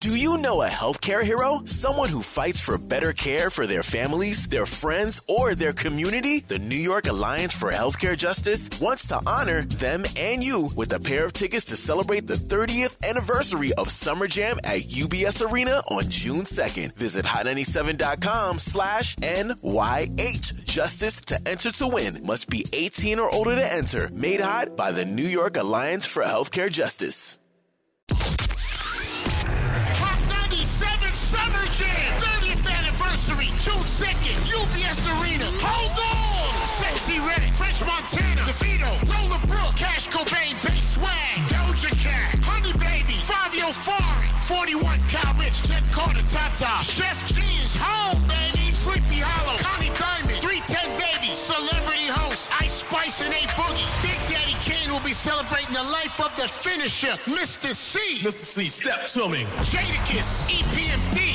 Do you know a healthcare hero? Someone who fights for better care for their families, their friends, or their community? The New York Alliance for Healthcare Justice wants to honor them and you with a pair of tickets to celebrate the 30th anniversary of Summer Jam at UBS Arena on June 2nd. Visit hot97.com slash NYH Justice to enter to win. Must be 18 or older to enter. Made hot by the New York Alliance for Healthcare Justice. Jam, 30th anniversary, June 2nd, UBS Arena. Hold on! Sexyy Red, French Montana, DeVito, Lola Brooke, Cash Cobain, Bay Swag, Doja Cat, Honey Baby, Fabio Foreign, 41 Kyle Richh, Jenn Carter, Tata, Sheff G is home, baby, Sleepy Hallow, Connie Diamond, 310 Baby, Celebrity Host, Ice Spice and A Boogie. Big Daddy Kane will be celebrating the life of the finisher, Mr. Cee. Mr. Cee, step to me. Jadakiss, EPMD,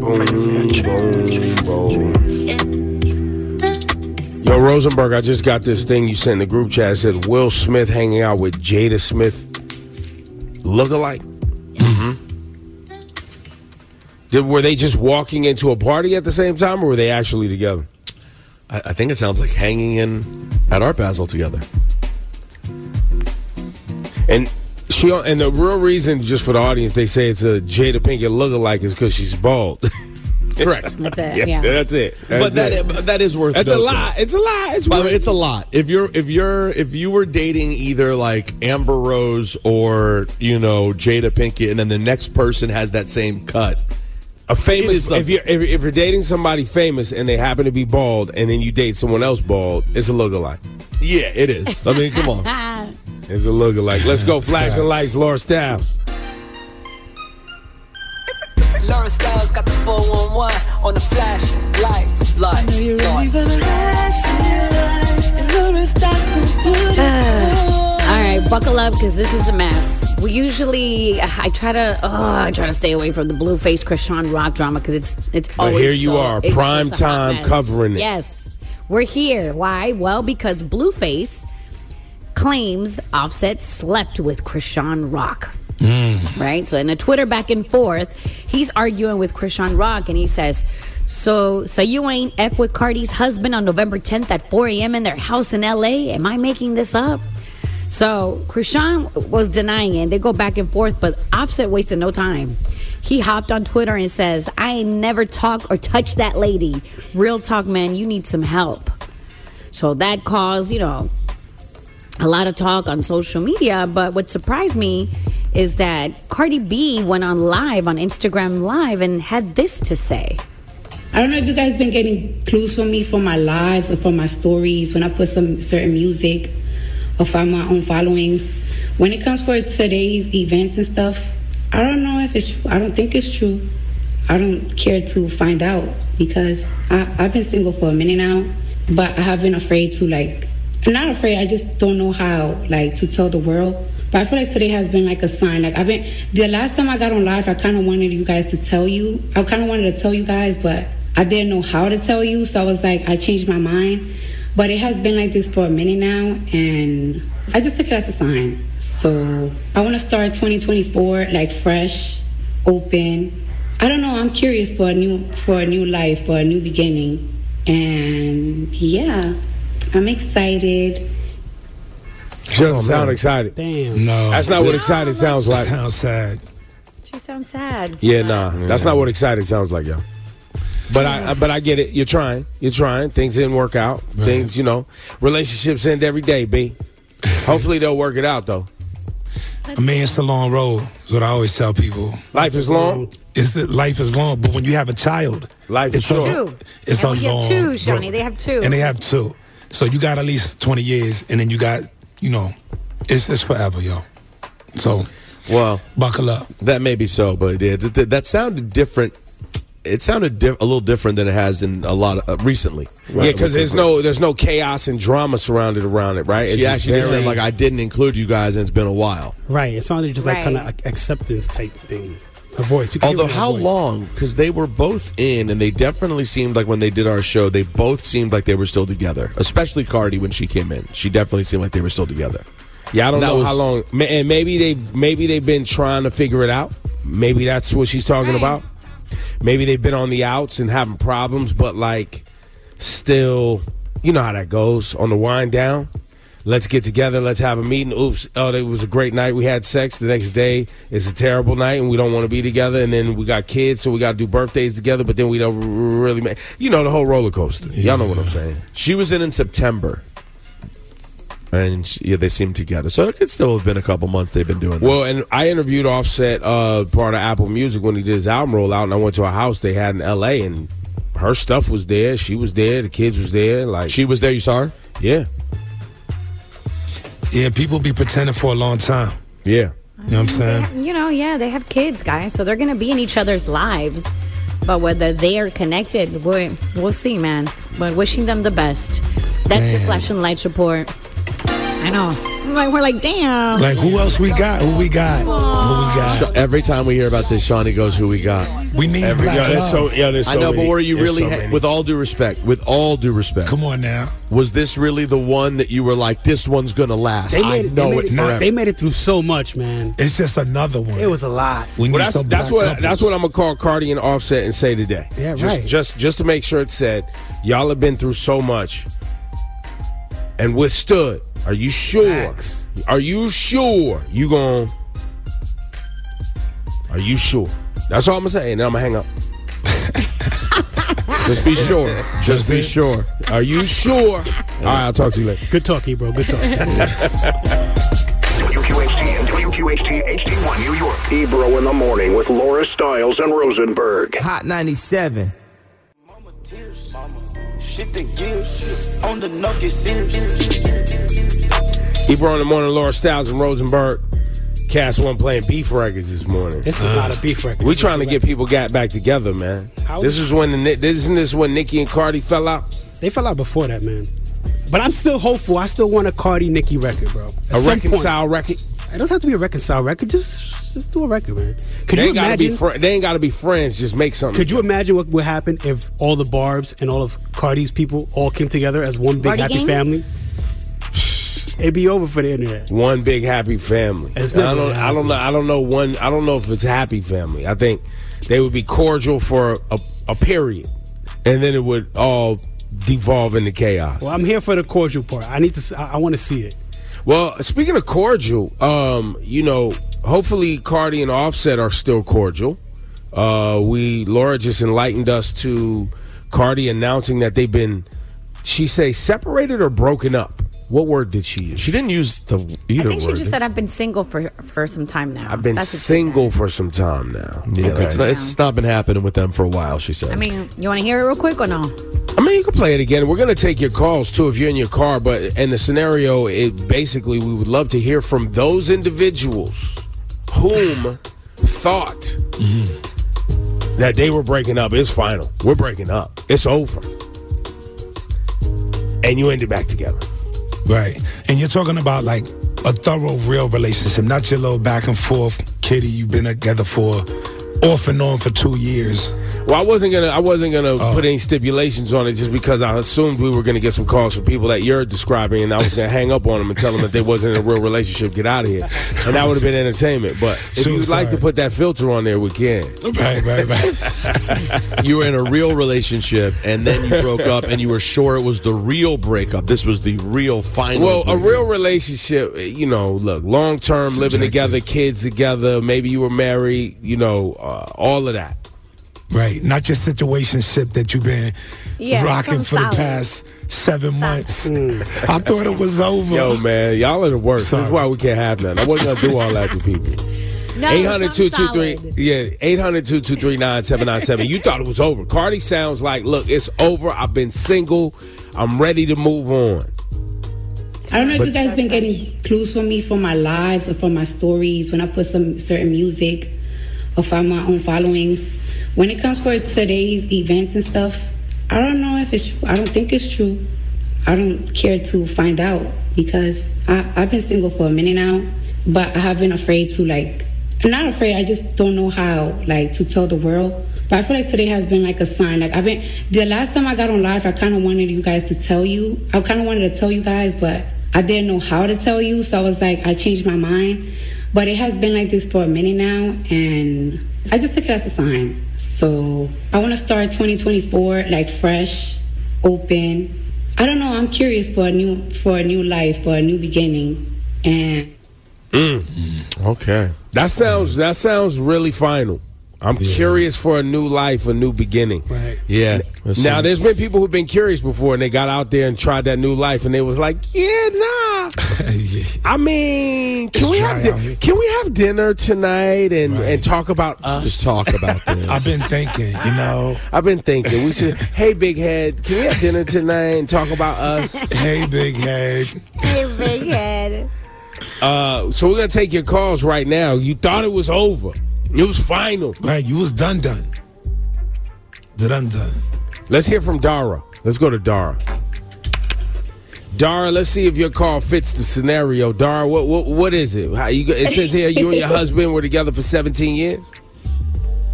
Boom, boom, boom. Yo, Rosenberg, I just got this thing you sent in the group chat. It said Will Smith hanging out with Jada Smith lookalike. Mm-hmm. Did, were they just walking into a party at the same time, or were they actually together? I, I think it sounds like hanging in at Art Basel together. And she and the real reason, just for the audience, they say it's a Jada Pinkett lookalike is because she's bald. Correct. That's it. Yeah. that's it. That's but that it. but that is worth. It. That's a lot. It's a lot. It's By the way, worth- it's a lot. If you're if you're if you were dating either like Amber Rose or you know Jada Pinkett, and then the next person has that same cut, a famous. If you're if, if you're dating somebody famous and they happen to be bald, and then you date someone else bald, it's a lookalike. yeah, it is. I mean, come on. It's a lookalike. Let's go. Flashing lights. Laura Stylez. Laura Stylez got the 411 on the flash lights, lights, All right, buckle up because this is a mess. We usually, I try to, oh, I try to stay away from the blue face Chrisean Rock drama because it's it's But always. here you so- are, prime just a hot time covering it. Yes, we're here. Why? Well, because Blueface claims Offset slept with Chrisean Rock. Mm. Right? So in a Twitter back and forth, he's arguing with Chrisean Rock and he says, So so you ain't F with Cardi's husband on November 10th at 4 a.m. in their house in LA? Am I making this up? So Chrisean was denying it. They go back and forth, but Offset wasted no time. He hopped on Twitter and says, I ain't never talk or touch that lady. Real talk, man, you need some help. So that caused, you know, a lot of talk on social media. But what surprised me is that Cardi B went on live on Instagram Live and had this to say. I don't know if you guys been getting clues from me for my lives or for my stories when I put some certain music or find my own followings. When it comes for today's events and stuff, I don't know if it's true. I don't think it's true. I don't care to find out because I, I've been single for a minute now, but I have been afraid to like. I'm not afraid. I just don't know how like to tell the world. But I feel like today has been like a sign. Like I've been the last time I got on live, I kind of wanted you guys to tell you. I kind of wanted to tell you guys, but I didn't know how to tell you. So I was like, I changed my mind. But it has been like this for a minute now, and I just took it as a sign. So I want to start 2024 like fresh, open. I don't know. I'm curious for a new for a new life, for a new beginning, and yeah, I'm excited. She doesn't oh, sound excited. Damn. No. That's not what excited sounds like. Sounds sad. She sounds sad. Yeah, nah. That's not what excited sounds like, yo. But I, but I get it. You're trying. You're trying. Things didn't work out. Things, you know, relationships end every day, b. Hopefully they'll work it out though. I mean, it's a long road. Is what I always tell people. Life is long. Is that life is long, but when you have a child, life it's Two. A, it's and a we have long two, road. Johnny. They have two. and they have two. So you got at least twenty years, and then you got, you know, it's it's forever, yo. So Well, buckle up. That may be so, but yeah, th- th- that sounded different. It sounded di- a little different than it has in a lot of, uh, recently. Yeah, because there's no there's no chaos and drama surrounded around it, right? It's She just actually very- said like I didn't include you guys, and it's been a while. Right. It sounded just like kind of acceptance type thing. Her voice. You can Although her how voice. long? Because they were both in, and they definitely seemed like when they did our show, they both seemed like they were still together. Especially Cardi when she came in, she definitely seemed like they were still together. Yeah, I don't That know was- how long. And maybe they maybe they've been trying to figure it out. Maybe that's what she's talking about. Maybe they've been on the outs and having problems, but like still, you know how that goes on the wind down. Let's get together. Let's have a meeting. Oops! Oh, it was a great night. We had sex. The next day, it's a terrible night, and we don't want to be together. And then we got kids, so we got to do birthdays together. But then we don't really make. You know the whole roller coaster. Y'all know what I'm saying. She was in in September, and she, yeah, they seem together. So it could still have been a couple months they've been doing. This. Well, and I interviewed Offset, uh, part of Apple Music, when he did his album rollout, and I went to a house they had in L.A. and her stuff was there. She was there. The kids was there. Like she was there. You saw her? Yeah, Yeah, people be pretending for a long time. yeah. You know what I'm saying? you know, yeah, they have kids, guys, so they're gonna be in each other's lives. But whether they are connected, we'll, we'll see, man. But wishing them the best. That's your Damn. flash and lights report. I know. Like we're like, damn. Like who else we got? Who we got? Who we got? Sha- Every time we hear about this, Shawnee goes, "Who we got?" We need Every black Yo, there's love. so, yo, there's I know, many. but were you There's really, so ha- with all due respect, with all due respect, Come on now. was this really the one that you were like, "This one's gonna last"? They made, it, know they, made it it, forever. they made it through so much, man. It's just another one. It was a lot. we need Well, that's, some that's black what couples. that's what I'm gonna call Cardi and Offset and say today. Yeah, just, right. Just just to make sure it's said, y'all have been through so much and withstood. Are you sure? Facts. Are you sure you gon' Are you sure? That's all I'm gonna say, and then I'm gonna hang up. Just be sure. Just be sure. Are you sure? All right, I'll talk to you later. Good talk, bro. Good talk. WQHT and WQHT HD1 New York. Ebro in the morning with Laura Stylez and Rosenberg. Hot 97. Shit that gives on the knock is serious. Ebro in the morning, Laura Stylez and Rosenberg. Cast one playing beef records this morning. This is not a beef record. We trying to get people got back together, man. How- This is when the Ni- isn't this when Nicki and Cardi fell out? They fell out before that, man. But I'm still hopeful. I still want a Cardi Nicki record, bro. At A some point. reconcile record. It doesn't have to be a reconcile record. Just just do a record, man. Could they you ain't gotta be imagine? fri- they ain't gotta be friends. Just make something. Could you imagine what would happen if all the Barbs and all of Cardi's people all came together as one big Cardi happy gang? family? It'd be over for the internet. one big happy family? It's I don't. gonna I don't know. I don't know one. I don't know if it's happy family. I think they would be cordial for a, a period, and then it would all devolve into chaos. Well, I'm here for the cordial part. I need to. s- I, I want to see it. Well, speaking of cordial, um, you know, hopefully Cardi and Offset are still cordial. Uh, we Laura just enlightened us to Cardi announcing that they've been, she say separated or broken up. What word did she use? She didn't use the I either think she word. just said I've been single for for some time now. I've been That's single for some time now. yeah, Okay. it's, not, it's not been happening with them for a while. She said. said. I mean, you want to hear it real quick or no? Mean, you can play it again. We're going to take your calls too if you're in your car. But in the scenario, it basically we would love to hear from those individuals whom thought that they were breaking up. It's final. We're breaking up. It's over. And you ended back together. Right. And you're talking about like a thorough, real relationship, not your little back and forth kitty you've been together for off and on for two years. Well, I wasn't gonna. I wasn't gonna Oh. put any stipulations on it just because I assumed we were gonna get some calls from people that you're describing, and I was gonna hang up on them and tell them that they wasn't in a real relationship. Get out of here, and that would have been entertainment. But if you'd like to put that filter on there, we can. Right, right, right. you were in a real relationship and then you broke up and you were sure it was the real breakup. This was the real final. Well, a real relationship, you know, look, long term, living together, kids together. Maybe you were married. You know, uh, all of that. Right. Not your situationship that you've been Yeah, rocking something for the past seven months. Mm. I thought it was over. Yo, man, y'all are the worst. This is Sorry. why we can't have none. I wasn't gonna do all that to people. No, 800 something 223 yeah 800 223 you thought it was over cardi sounds like look it's over i've been single i'm ready to move on I don't know if But- you guys been getting clues from me for my lives or for my stories when I put some certain music or find my own followings. When it comes for today's events and stuff, I don't know if it's true. I don't think it's true. I don't care to find out because I, I've been single for a minute now, but I have been afraid to like. I'm not afraid. I just don't know how like to tell the world. But I feel like today has been like a sign. Like I've been the last time I got on live, I kind of wanted you guys to tell you. I kind of wanted to tell you guys, but I didn't know how to tell you. So I was like, I changed my mind. But it has been like this for a minute now, and I just took it as a sign. So I want to start 2024 like fresh, open. I don't know. I'm curious for a new for a new life, for a new beginning, and mm. Mm, okay. that sounds that sounds really final i'm curious for a new life a new beginning Right. Yeah. now there's been people who've been curious before and they got out there and tried that new life and they was like yeah nah Yeah. i mean can It's we have di- can we have dinner tonight and Right. and talk about us just talk about this. I've been thinking, you know, I've been thinking we should. Hey, big head, can we have dinner tonight and talk about us? hey, big head. Hey, big head. Uh, so we're gonna take your calls right now. You thought it was over. It was final. Right, you was done, done. Done, done. Let's hear from Dara. Let's go to Dara. Dara, let's see if your call fits the scenario. Dara, what what what is it? How you? It says here you and your husband were together for 17 years.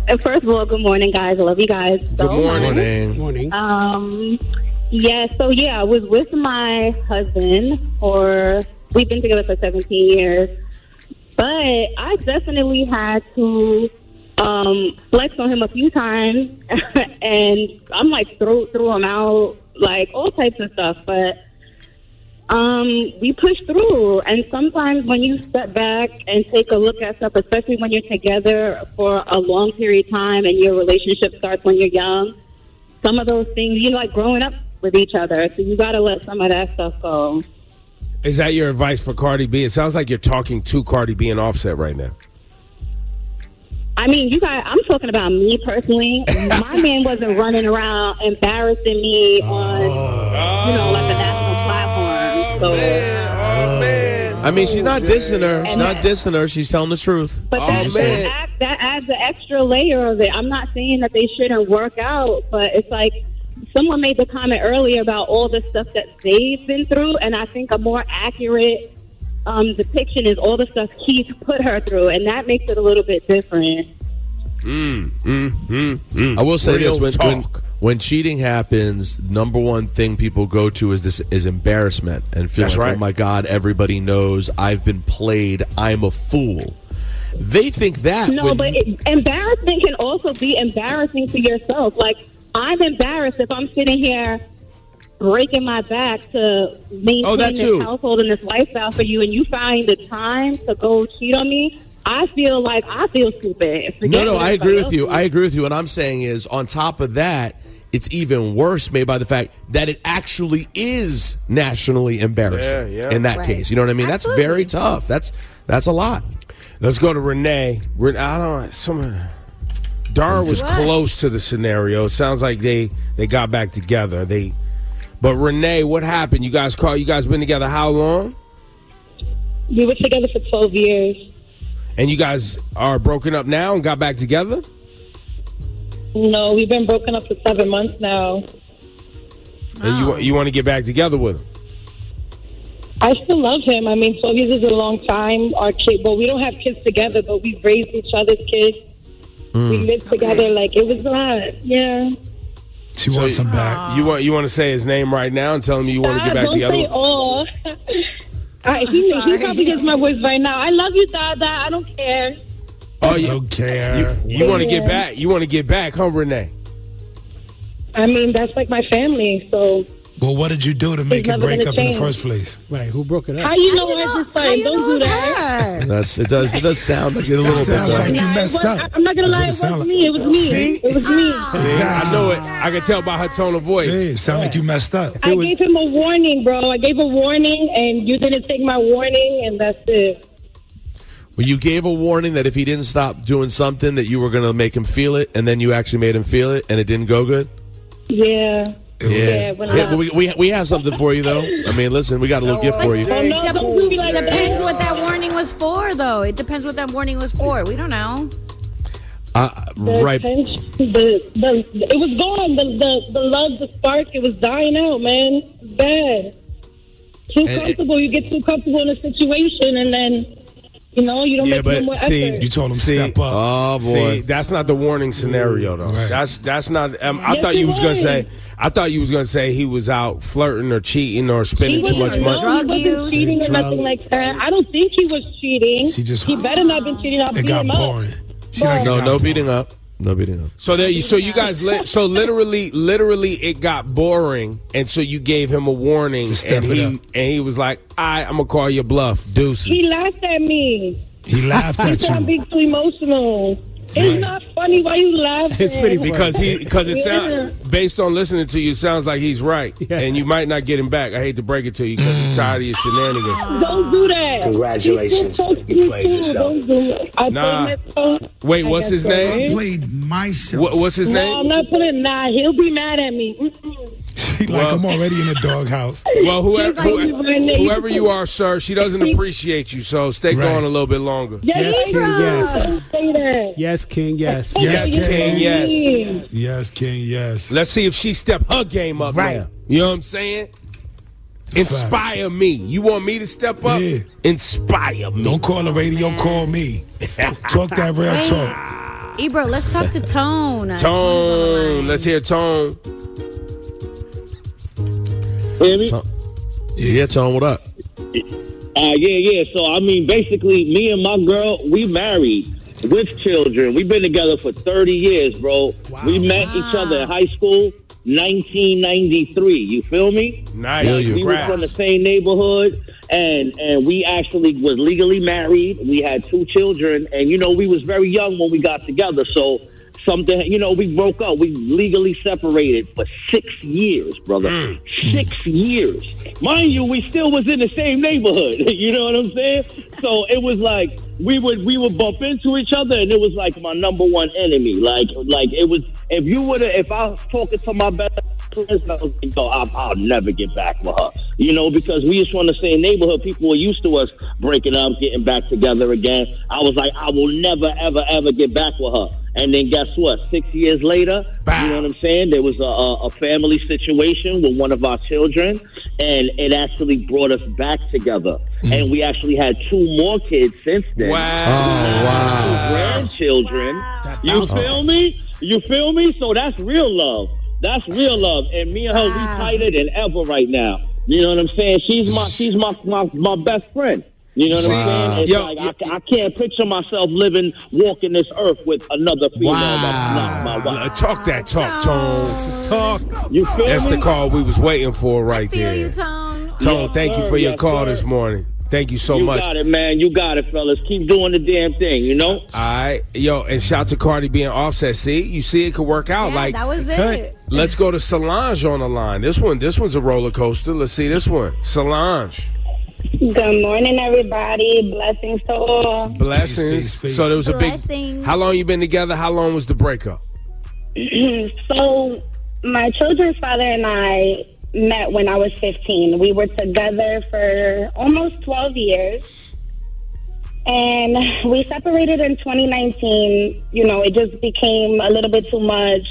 Uh, First of all, good morning, guys. I love you guys. so Good morning. much. Morning. Um, yeah, so yeah, I was with my husband for, we've been together for 17 years. But I definitely had to um, flex on him a few times. and I'm like, throw, throw him out, like all types of stuff. But um, we push through. And sometimes when you step back and take a look at stuff, especially when you're together for a long period of time and your relationship starts when you're young, some of those things, you like growing up with each other. So you got to let some of that stuff go. Is that your advice for Cardi B? It sounds like you're talking to Cardi B and Offset right now. I mean, you guys, I'm talking about me personally. My man wasn't running around embarrassing me on, you know, like a national platform. So. I mean, she's not dissing her. She's not dissing her. She's telling the truth. But She's that, just that, adds, that adds an extra layer of it. I'm not saying that they shouldn't work out, but it's like someone made the comment earlier about all the stuff that they've been through, and I think a more accurate um, depiction is all the stuff Keith put her through, and that makes it a little bit different. Mm, mm, mm, mm. I will say Real this: when, when talk. When cheating happens, number one thing people go to is this is embarrassment and feel That's like, right. oh my god, everybody knows I've been played. I'm a fool. They think that. No, when- but it, embarrassment can also be embarrassing to yourself. Like I'm embarrassed if I'm sitting here breaking my back to maintain Oh, that this too. household and this lifestyle for you, and you find the time to go cheat on me. I feel like I feel stupid. no, Forget no, what I agree with you. thinks. I agree with you. What I'm saying is, on top of that, it's even worse made by the fact that it actually is nationally embarrassing. Yeah, yeah. In that Right. case, you know what I mean? That's very tough. That's that's a lot. Let's go to Renee. Ren- I don't. Some. Dara was What? close to the scenario. It sounds like they they got back together. They, but Renee, what happened? You guys call. You guys been together how long? We were together for 12 years. And you guys are broken up now and got back together. No, we've been broken up for seven months now. And you you want to get back together with him? I still love him. I mean, 12 years is a long time. Our kid, but we don't have kids together, but we've raised each other's kids. Hmm. We lived together. Like, it was a lot. Yeah. She wants him back. You want you want to say his name right now and tell him you want to get back don't together? say with- all. All right, he, he probably hears my voice right now. I love you, Dada. I don't care. Oh, you don't care. You, you want to get back? You want to get back, huh, Renee? I mean, that's like my family. So Well, what did you do to make it break gonna up in the first place? Right, who broke it up? how you know I just started? Don't do that. That's it. Does it does sound like it a little bit? sounds like you messed was- up. I'm not gonna That's lie. It it was sound me. like. It was me. See? It was me. See, I know it. I can tell by her tone of voice. Hey, it sound like you messed up. I gave him a warning, bro. I gave a warning, and you didn't take my warning, and that's it. Well, you gave a warning that if he didn't stop doing something, that you were going to make him feel it, and then you actually made him feel it, and it didn't go good. Yeah. Yeah, when Yeah, but we, we we have something for you though. I mean, listen, we got a little gift for you. No, Dep- don't do me like that. depends what that warning was for, though. It depends what that warning was for. We don't know. Uh, right. tension- the, the, it was gone. The, the, the love, the spark, it was dying out, man. Bad. Too And- comfortable. You get too comfortable in a situation, and then, you know, you don't Yeah, make no but more see, effort. You told him see, step up. Oh See, boy. that's not the warning scenario though. Right. That's that's not. Um, I Yes, thought you it was gonna say. I thought you was gonna say he was out flirting or cheating or spending Cheating too much or money. No, he wasn't use. cheating or nothing like that. I don't think he was cheating. She just- he better not been cheating. I'll It beat got him up. boring. She like No, no beating up. No beating up. So there, you, so you guys, li- so literally, literally, it got boring, and so you gave him a warning, To step and it he up. and he was like, "I, I'm gonna call your bluff, deuces." He laughed at me. He laughed at said I'm you. being too emotional. Right. It's not funny. Why you laughing? It's pretty funny. because he because it Yeah. sounds based on listening to you, sounds like he's right, Yeah. and you might not get him back. I hate to break it to you because I'm mm. tired of your shenanigans. Don't do that. Congratulations. He's You played yourself. Don't do it. I Nah. played myself. Wait, I his name? rich. Played myself. What, what's his No, I'm name? not putting. Nah, he'll be mad at me. Mm-mm. She like Well- I'm already in the doghouse. Well, whoever, like, whoever, "You whoever you are, sir, she doesn't appreciate you, so stay Right. going a little bit longer. Yeah, Yes, yeah, King, yes. Don't say that. Yes, King, yes. Yes, Yes, King, yes. Yes, King. Yes. Let's see if she step her game up Right. now. You know what I'm saying? Inspire me. You want me to step up? Yeah. Inspire me. Don't call the radio, call me. Talk that real talk. Ebro, let's talk to Tone. Tone. Let's hear Tone. Hear me? Yeah, Tone, what up? Uh, yeah, yeah. So, I mean, basically, me and my girl, we married with children. We've been together for 30 years, bro. We met each other in high school, 1993. You feel me? Nice. Like, we were from the same neighborhood, and and we actually was legally married. We had two children, and you know, we was very young when we got together. So something, you know, we broke up. We legally separated for six years, brother. Mm. Six years, mind you. We still was in the same neighborhood. you know what I'm saying? So it was like we would we would bump into each other, and it was like my number one enemy. Like like it was. If you would have, if I was talking to my best friend, I was like, "Yo, I'll, I'll never get back with her." You know, because we just from the same neighborhood. People were used to us breaking up, getting back together again. I was like, I will never, ever, ever get back with her. And then guess what? Six years later, you know what I'm saying? There was a, a, a family situation with one of our children, and it actually brought us back together. And we actually had two more kids since then. Wow. Oh, wow. Two grandchildren. You feel me? You feel me? So that's real love. That's real love. And me and her, we tighter than ever right now. You know what I'm saying? She's my she's my my, my best friend. You know what Wow. I'm saying? It's Yo, like I, I can't picture myself living, walking this earth with another female Wow. that's not my wife. talk that talk, Tone. Talk. You feel That's me? the call we was waiting for right Feel there. you, Tone. Tone, Yes, thank you for your Yes, call sir. this morning. Thank you so you much. You got it, man. You got it, fellas. Keep doing the damn thing. You know. All right, yo, and shout to Cardi B and Offset. See, you see, it could work out. Yeah, like that was it. Let's go to Solange on the line. This one, this one's a roller coaster. Let's see this one, Solange. Good morning, everybody. Blessings to all. Blessings. So there was a big. Blessings. How long you been together? How long was the breakup? so, my children's father and I met when I was 15. We were together for almost 12 years. And we separated in 2019. You know, it just became a little bit too much.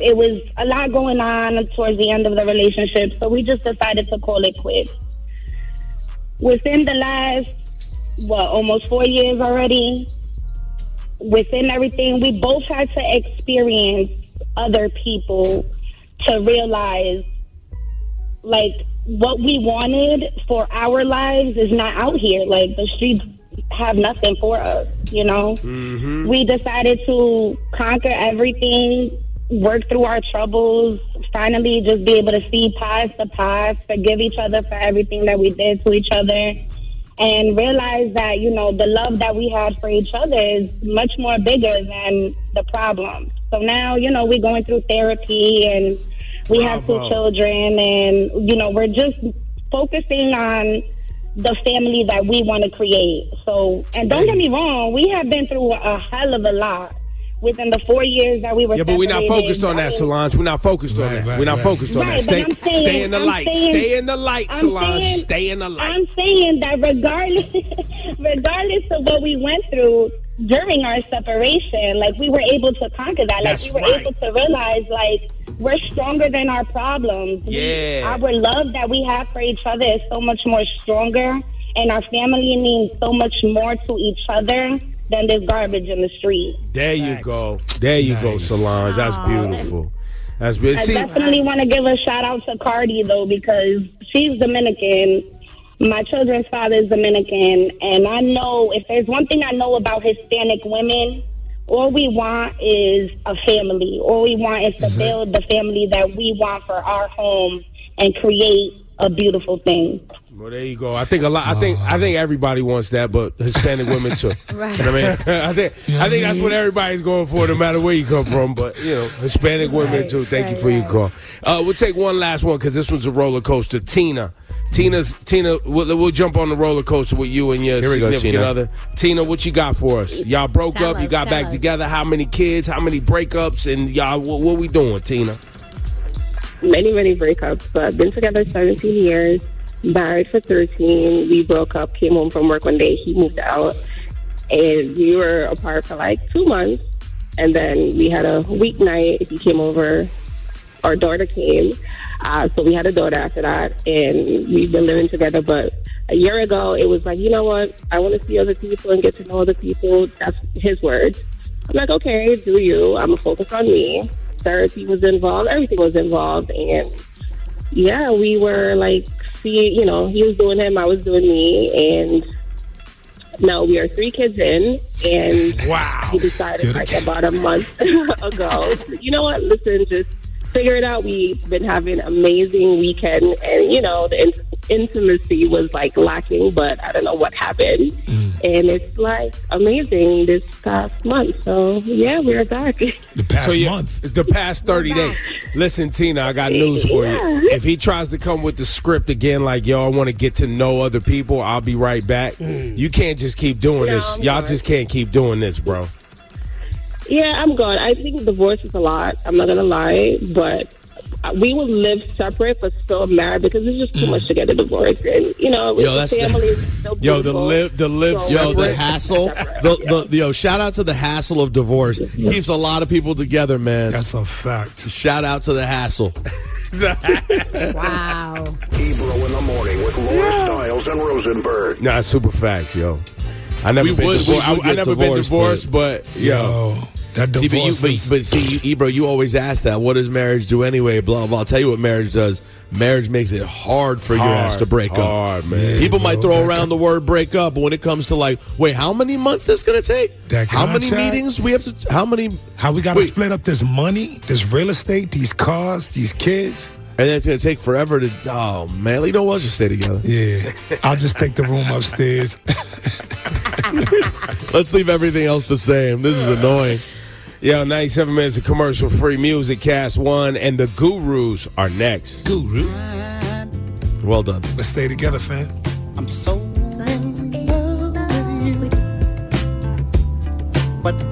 It was a lot going on towards the end of the relationship, so we just decided to call it quits. Within the last, what, almost four years already, within everything, we both had to experience other people to realize like what we wanted for our lives is not out here. Like the streets have nothing for us, you know? Mm-hmm. We decided to conquer everything, work through our troubles, finally just be able to see past the past, forgive each other for everything that we did to each other, and realize that, you know, the love that we had for each other is much more bigger than the problem. So now, you know, we're going through therapy and we have two children, and, you know, we're just focusing on the family that we want to create. So, and don't get me wrong, we have been through a hell of a lot within the four years that we were. Yeah, but we're not focused on I that, mean, Solange. We're not focused on that. we're not focused on Right, that. Stay, saying- stay in the I'm light. saying- stay in the light, I'm Solange. saying- stay in the light. I'm saying that regardless, regardless of what we went through during our separation, like we were able to conquer that. Like That's we were right. able to realize, like we're stronger than our problems. We- Yeah. our love that we have for each other is so much more stronger, and our family means so much more to each other than this garbage in the street. There you go. There you go, Solange. That's beautiful. That's beautiful. I See, definitely want to give a shout out to Cardi though because she's Dominican. My children's father is Dominican, and I know if there's one thing I know about Hispanic women, all we want is a family. All we want is to build the family that we want for our home and create a beautiful thing. Well, there you go. I think a lot. I think I think everybody wants that, but Hispanic women too. Right. You know I mean? I think I think that's what everybody's going for, no matter where you come from. But you know, Hispanic women too. Thank you for your call. Uh, we'll take one last one because this one's a roller coaster. Tina. Tina's Tina. We'll, we'll jump on the roller coaster with you and your Here we go, significant Tina. other. Tina, what you got for us? Y'all broke Tell up. you got back us. together. How many kids? How many breakups? And y'all, what, what we doing, Tina? many, many breakups, but been together 17 years, married for 13. We broke up, came home from work one day, he moved out, and we were apart for like two months. And then we had a weeknight, he came over, our daughter came. Uh, so we had a daughter after that, and we've been living together. But a year ago, it was like, you know what? I want to see other people and get to know other people. That's his words. I'm like, okay, do you? I'm gonna focus on me. Therapy was involved. Everything was involved, and yeah, we were like, see, you know, he was doing him, I was doing me, and now we are three kids in, and wow. he decided like about a month ago, you know what? Listen, just figure it out. We've been having amazing weekend, and you know, the in- intimacy was like lacking, but I don't know what happened, mm. and it's like amazing this past month. So yeah, we're back. The past so, yeah, month. The past 30 days. Listen, Tina, I got news for you. If he tries to come with the script again, like, yo, I want to get to know other people, I'll be right back. Mm. You can't just keep doing Yeah, this. I'm Y'all good. just can't keep doing this, bro. Yeah, I'm good. I think divorce is a lot. I'm not gonna lie, but we will live separate but still married because it's just too much to get a divorce. And you know, Yo, the that's- family is still Yo, the beautiful. live, the live. So- Yo, the separate. hassle. The, the, yo, shout out to the hassle of divorce. Keeps a lot of people together, man. That's a fact. Shout out to the hassle. Wow. Ebro in the morning with Laura Stylez and Rosenberg. Nah, super facts, yo. I never We been would- divorced. I, would I get never been divorced, divorced, but, yo. Yo, that See, but, you, divorce but, but see, you, Ebro, you always ask that. What does marriage do anyway? Blah blah. I'll tell you what marriage does. Marriage makes it hard for your ass to break hard, up. man. People might throw around the word break up, but when it comes to like, wait, how many months this gonna take? That how many meetings we have to? How many? how we got to split up this money, this real estate, these cars, these kids. And it's gonna take forever to. Oh man, you know what? Just stay together. Yeah, I'll just take the room upstairs. Let's leave everything else the same. This is annoying. Yo, 97 minutes of commercial free music, cast one, and the gurus are next. Guru, Well done. let's stay together, fam. I'm so in love with you. Whatever you want to.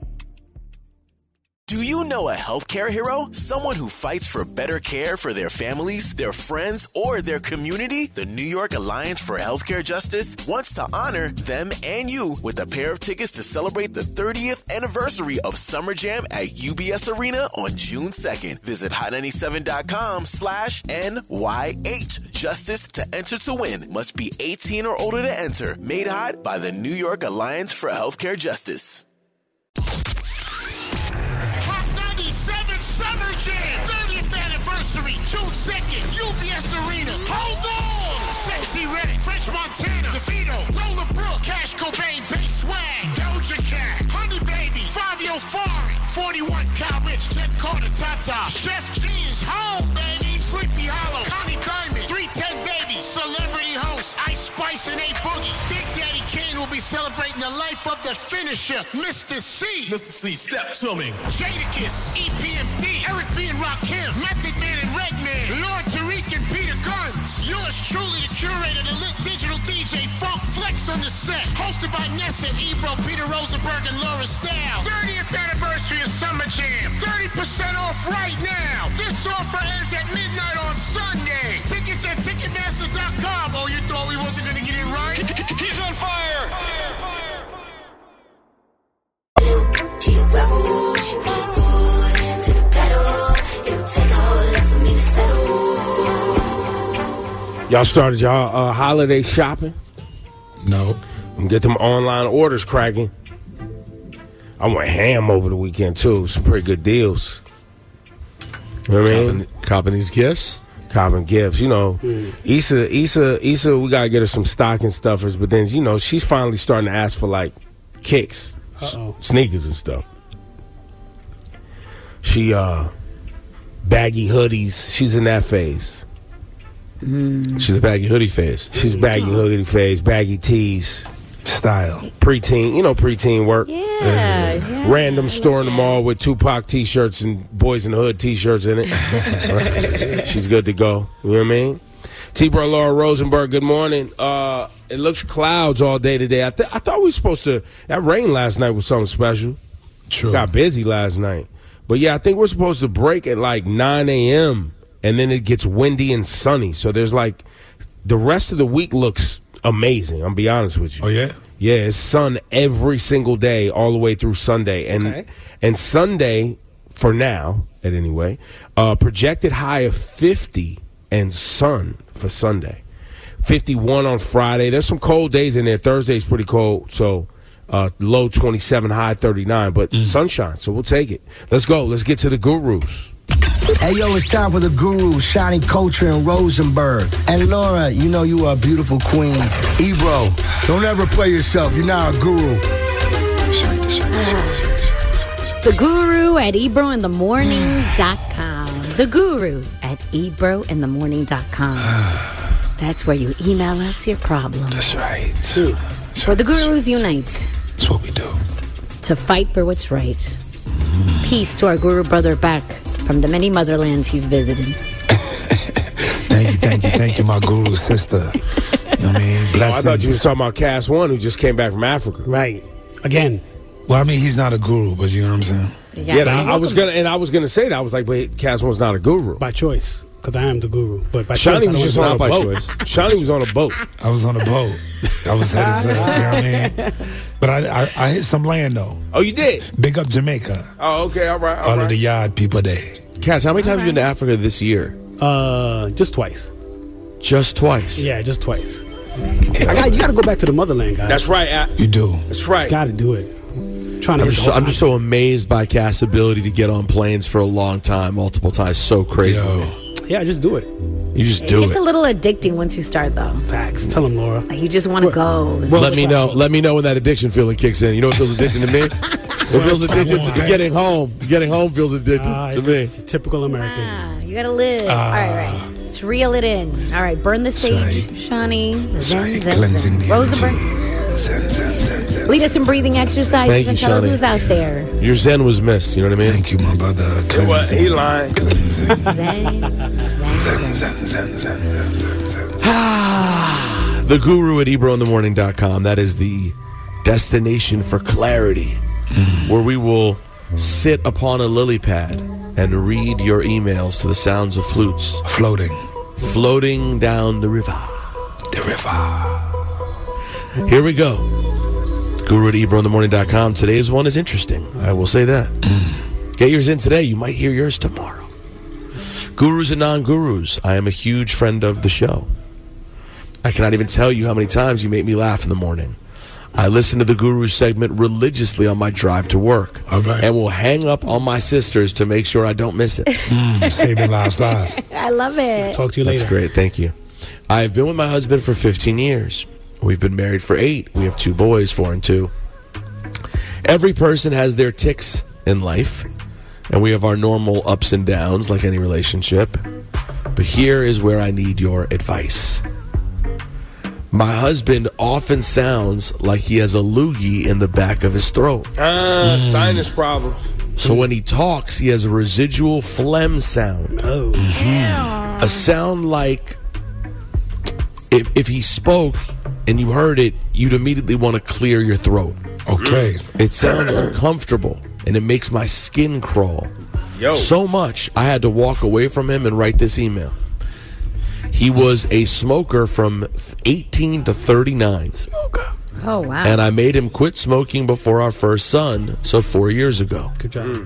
Do you know a healthcare hero? Someone who fights for better care for their families, their friends, or their community? The New York Alliance for Healthcare Justice wants to honor them and you with a pair of tickets to celebrate the 30th anniversary of Summer Jam at UBS Arena on June 2nd. Visit hot97.com slash NYH Justice to enter to win. Must be 18 or older to enter. Made hot by the New York Alliance for Healthcare Justice. Summer Jam 30th anniversary, June 2nd, UBS Arena. Hold on! Sexyy Red, French Montana, DeVito, Lola Brooke, Cash Cobain, Bay Swag, Doja Cat, Honey Baby, Fabio Foreign, 41 Kyle Richh, Jenn Carter, Tata, Sheff G is home, baby. Sleepy Hallow, Connie Diamond, 310 Baby, Celebrity Host, Ice Spice and A celebrating the life of the finisher, Mr. Cee. Mr. Cee, step to me. Jadakiss, EPMD, Eric B. and Rakim, Method Man and Redman, Lord Tariq and Peter Gunz. Yours truly, the curator, the lit digital DJ, Funk Flex on the set. Hosted by Nessa, Ebro, Peter Rosenberg, and Laura Stylez. 30th anniversary of Summer Jam. 30% off right now. This offer ends at midnight on Sunday. Tickets at Ticketmaster.com. Oh, you thought we wasn't going to get it right? He's on fire. She a rebel, she put foot to the pedal. It'll take a whole lot for me to settle. Y'all started y'all uh, holiday shopping? No. And get them online orders cracking. I went ham over the weekend too. Some pretty good deals. You know what I mean? Copping, copping these gifts. Copping gifts. You know, Issa, Issa, Issa. We gotta get her some stocking stuffers. But then you know she's finally starting to ask for like kicks, s- sneakers and stuff. She uh baggy hoodies. She's in that phase. She's a baggy hoodie phase. She's baggy hoodie phase, baggy tees, style, preteen. You know, preteen work. Yeah, Random store in the mall with Tupac t-shirts and Boys in the Hood t-shirts in it. She's good to go. You know what I mean? T-Bro Laura Rosenberg, good morning. Uh, It looks clouds all day today. I, th- I thought we were supposed to. That rain last night was something special. True. Got busy last night. But yeah, I think we're supposed to break at like 9 a.m. and then it gets windy and sunny. So there's like the rest of the week looks amazing. I'm be honest with you. Oh yeah. Yeah, it's sun every single day, all the way through Sunday, and Okay. and Sunday for now, at any way, uh, projected high of 50 and sun for Sunday, 51 on Friday. There's some cold days in there. Thursday's pretty cold, so uh, low 27, high 39, but sunshine. So we'll take it. Let's go. Let's get to the gurus. Hey yo, it's time for the guru, Shani Kulture and Rosenberg. And Laura, you know you are a beautiful queen. Ebro, don't ever play yourself. You're not a guru. The Guru at ebrointhemorning.com. The Guru at ebrointhemorning.com. That's where you email us your problems. That's right. Where the Gurus unite. That's what we do. To fight for what's right. Peace to our Guru brother back from the many motherlands he's visited. Thank you, thank you, thank you, my guru sister. You know what I mean? Oh, I thought you was talking about Cass One, who just came back from Africa. Right. Again. Well, I mean, he's not a guru, but you know what I'm saying. Yeah, I, I was gonna, and I was gonna say that. I was like, wait, Cass One's not a guru. By choice, because I am the guru. But by Shani choice, I was just on a boat. Shani was on a boat. I was on a boat. I was headed to, you know what I mean? But I, I, I hit some land though. Oh, you did? Big up Jamaica. Oh, okay, all right, all All right. of the yard people there. Cass, how many times have you been to Africa this year? Uh, just twice. Just twice. Yeah, just twice. I got, you got to go back to the motherland, guys. That's right. Al. You do. That's right. Got to do it. Trying to I'm just, the I'm just so amazed by Cass' ability to get on planes for a long time, multiple times. So crazy. Yeah, just do it. You just do it's it. Gets a little addicting once you start, though. Facts. Tell him, Laura. Like, you just want to go. let me know. Let me know when that addiction feeling kicks in. You know what feels addicting to me? It feels addicted to getting home. Getting home feels addicted Ah, to it's, me. it's a typical American. Ah, you gotta live. Ah. all right, all right. Let's reel it in. All right, burn the sage, Shani. Zen, zen, Cleansing zen. the Rosenberg. Zen, zen, zen, zen. Lead us in breathing exercises Thank and you, tell us Shani. who's out there. Your Zen was missed. You know what I mean? Thank you, my brother. What? He lying. Cleansing. Zen, Zen, zen, zen, zen, zen, zen, zen. Ah, the guru at ebrointhemorning.com. That is the destination for clarity, where we will sit upon a lily pad and read your emails to the sounds of flutes Floating. floating down the river. The river. Here we go. Guru at ebrointhemorning.com. Today's one is interesting. I will say that. Get yours in today. You might hear yours tomorrow. Gurus and non gurus. I am a huge friend of the show. I cannot even tell you how many times you make me laugh in the morning. I listen to the Guru segment religiously on my drive to work. All right. And will hang up on my sisters to make sure I don't miss it. Mm, saving lives live. I love it. Talk to you later. That's great. Thank you. I've been with my husband for 15 years. We've been married for eight. We have two boys, four and two. Every person has their ticks in life, and we have our normal ups and downs like any relationship. But here is where I need your advice. My husband often sounds like he has a loogie in the back of his throat. Ah, sinus problems. So when he talks, he has a residual phlegm sound. Oh. A sound like if, if he spoke and you heard it, you'd immediately want to clear your throat. Okay. Mm. It sounds uncomfortable and it makes my skin crawl. Yo. So much, I had to walk away from him and write this email. He was a smoker from 18 to 39. Smoker. Oh, wow. And I made him quit smoking before our first son, so four years ago. Good job.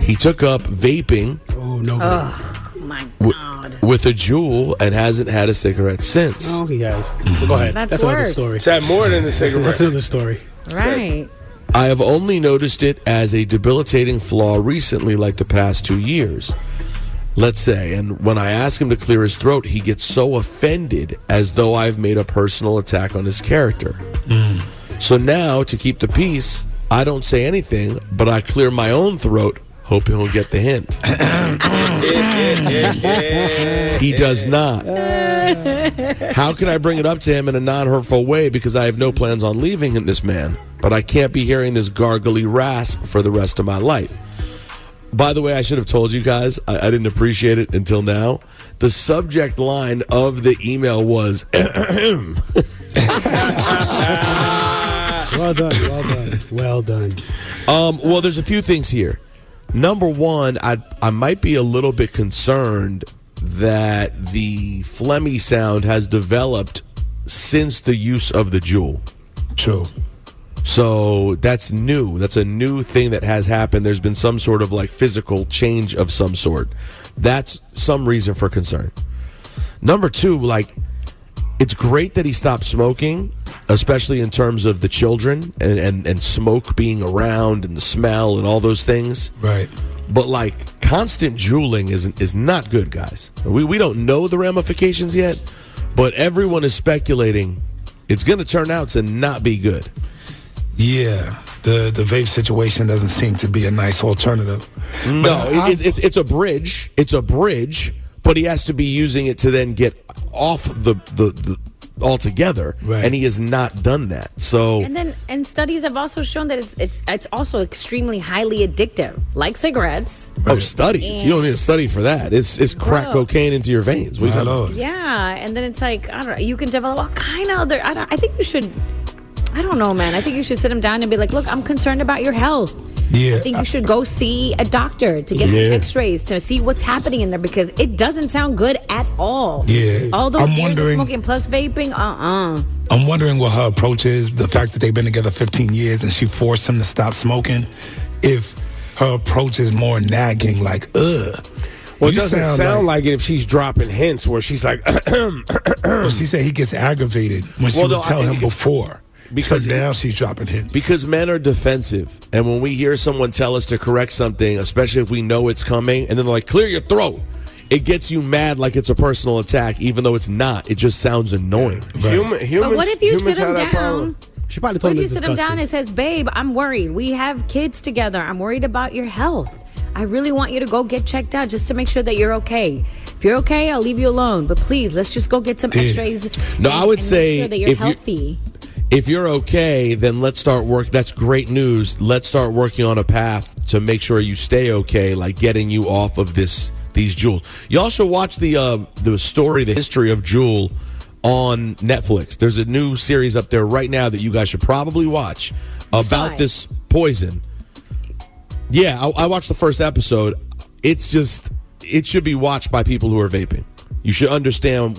He took up vaping Oh, no. Oh, my wi- God. with a Juul and hasn't had a cigarette since. Oh, he has. Well, go ahead. That's That's, another worse. story. It's had more than a That's cigarette. another story. Right. I have only noticed it as a debilitating flaw recently, like the past two years. Let's say, and when I ask him to clear his throat, he gets so offended as though I've made a personal attack on his character. Mm. So now, to keep the peace, I don't say anything, but I clear my own throat, hoping he'll get the hint. he does not. How can I bring it up to him in a non hurtful way because I have no plans on leaving this man, but I can't be hearing this gargly rasp for the rest of my life? By the way, I should have told you guys, I, I didn't appreciate it until now. The subject line of the email was well done. Well done. Well done. Um, well, there's a few things here. Number one, I I might be a little bit concerned that the phlegmy sound has developed since the use of the Juul. True. So that's new. That's a new thing that has happened. There's been some sort of like physical change of some sort. That's some reason for concern. Number two, like, it's great that he stopped smoking, especially in terms of the children and, and, and smoke being around and the smell and all those things. Right. But like constant Juuling is is not good, guys. We we don't know the ramifications yet, but everyone is speculating it's going to turn out to not be good. Yeah. The the vape situation doesn't seem to be a nice alternative. No, But it's, it's it's a bridge. It's a bridge, but he has to be using it to then get off the the, the altogether, and he has not done that. So And then, and studies have also shown that it's it's it's also extremely highly addictive, like cigarettes. oh, studies. You don't need a study for that. It's it's crack Bro. cocaine into your veins. What are you? Yeah, and then it's like I don't know. You can develop all kind of other. I, don't, I think you should. I don't know, man. I think you should sit him down and be like, "Look, I'm concerned about your health. Yeah. I think you should go see a doctor to get Yeah. some X-rays to see what's happening in there because it doesn't sound good at all. Yeah. all those I'm years of wondering- smoking plus vaping, uh, uh I'm wondering what her approach is. The fact that they've been together 15 years and she forced him to stop smoking. If her approach is more nagging, like, ugh. Well, it You doesn't sound, like, it if she's dropping hints where she's like, well, she said he gets aggravated when she Well, would no, tell him it- before. Because- so now she's dropping hints. Because men are defensive, and when we hear someone tell us to correct something, especially if we know it's coming, and then they're like, "Clear your throat," it gets you mad like it's a personal attack, even though it's not. It just sounds annoying. Human, But what if you sit him down? She probably told What told if him you sit him down disgusting. and says, "Babe, I'm worried. We have kids together. I'm worried about your health. I really want you to go get checked out just to make sure that you're okay. If you're okay, I'll leave you alone. But please, let's just go get some X-rays. No, and- I would and say make sure that you're if you- healthy. If you're okay, then let's start work. That's great news. Let's start working on a path to make sure you stay okay, like getting you off of this these Juuls. Y'all should watch the uh, the story, the history of Juul on Netflix. There's a new series up there right now that you guys should probably watch about this poison. Yeah, I, I watched the first episode. It's just it should be watched by people who are vaping. You should understand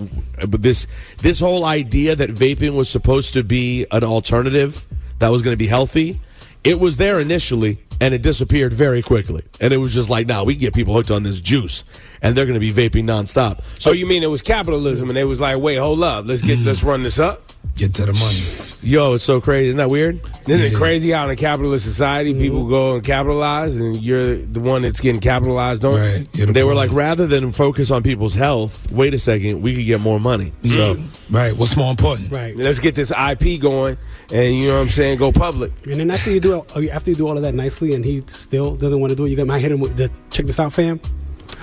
this this whole idea that vaping was supposed to be an alternative that was going to be healthy. It was there initially and it disappeared very quickly. And it was just like, now we can get people hooked on this juice and they're going to be vaping nonstop. So you mean it was capitalism, and they was like, "Wait, hold up, let's get let's run this up." Get to the money. Yo, it's so crazy. Isn't that weird? Isn't it crazy how in a capitalist society people go and capitalize, and you're the one that's getting capitalized on? Right. They were like, rather than focus on people's health, wait a second, we could get more money. So, right. What's more important? Right. Let's get this IP going, and you know what I'm saying, go public. And then after you do after you do all of that nicely, and he still doesn't want to do it, you got might hit him with the check this out, fam.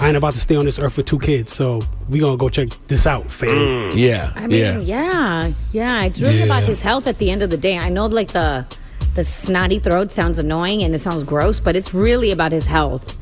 I ain't about to stay on this earth with two kids, so we gonna go check this out, fam. Mm. Yeah, I mean, yeah. yeah, It's really about his health at the end of the day. I know, like the the snotty throat sounds annoying and it sounds gross, but it's really about his health.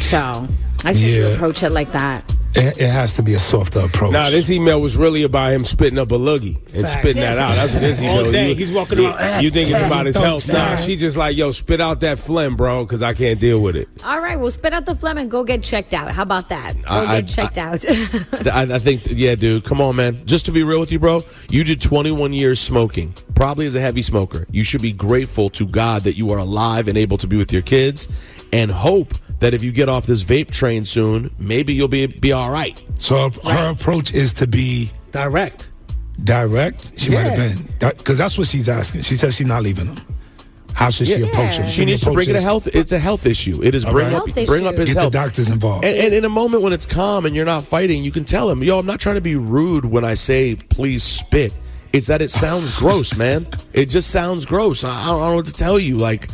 So I say you Yeah. approach it like that. It, it has to be a softer approach. Nah, this email was really about him spitting up a loogie and Facts. spitting that out. That's what this All email. day, You, he's walking around, "Ah, You think it's about his health? Nah, stop." she just like, yo, spit out that phlegm, bro, because I can't deal with it. All right, well, spit out the phlegm and go get checked out. How about that? Go I- I- get checked out. I, I think, yeah, dude, come on, man. Just to be real with you, bro, you did 21 years smoking, probably as a heavy smoker. You should be grateful to God that you are alive and able to be with your kids, and hope that if you get off this vape train soon, maybe you'll be be all right. So her, her approach is to be direct. Direct. She might have been because that's what she's asking. She says she's not leaving him. How should she approach him? She needs to bring it a health. It's a health issue. It is bring right. up Health bring up issue. his Get the doctors involved. And, and in a moment when it's calm and you're not fighting, you can tell him, "Yo, I'm not trying to be rude when I say please spit. It's that it sounds gross, man. It just sounds gross. I, I don't know what to tell you. Like."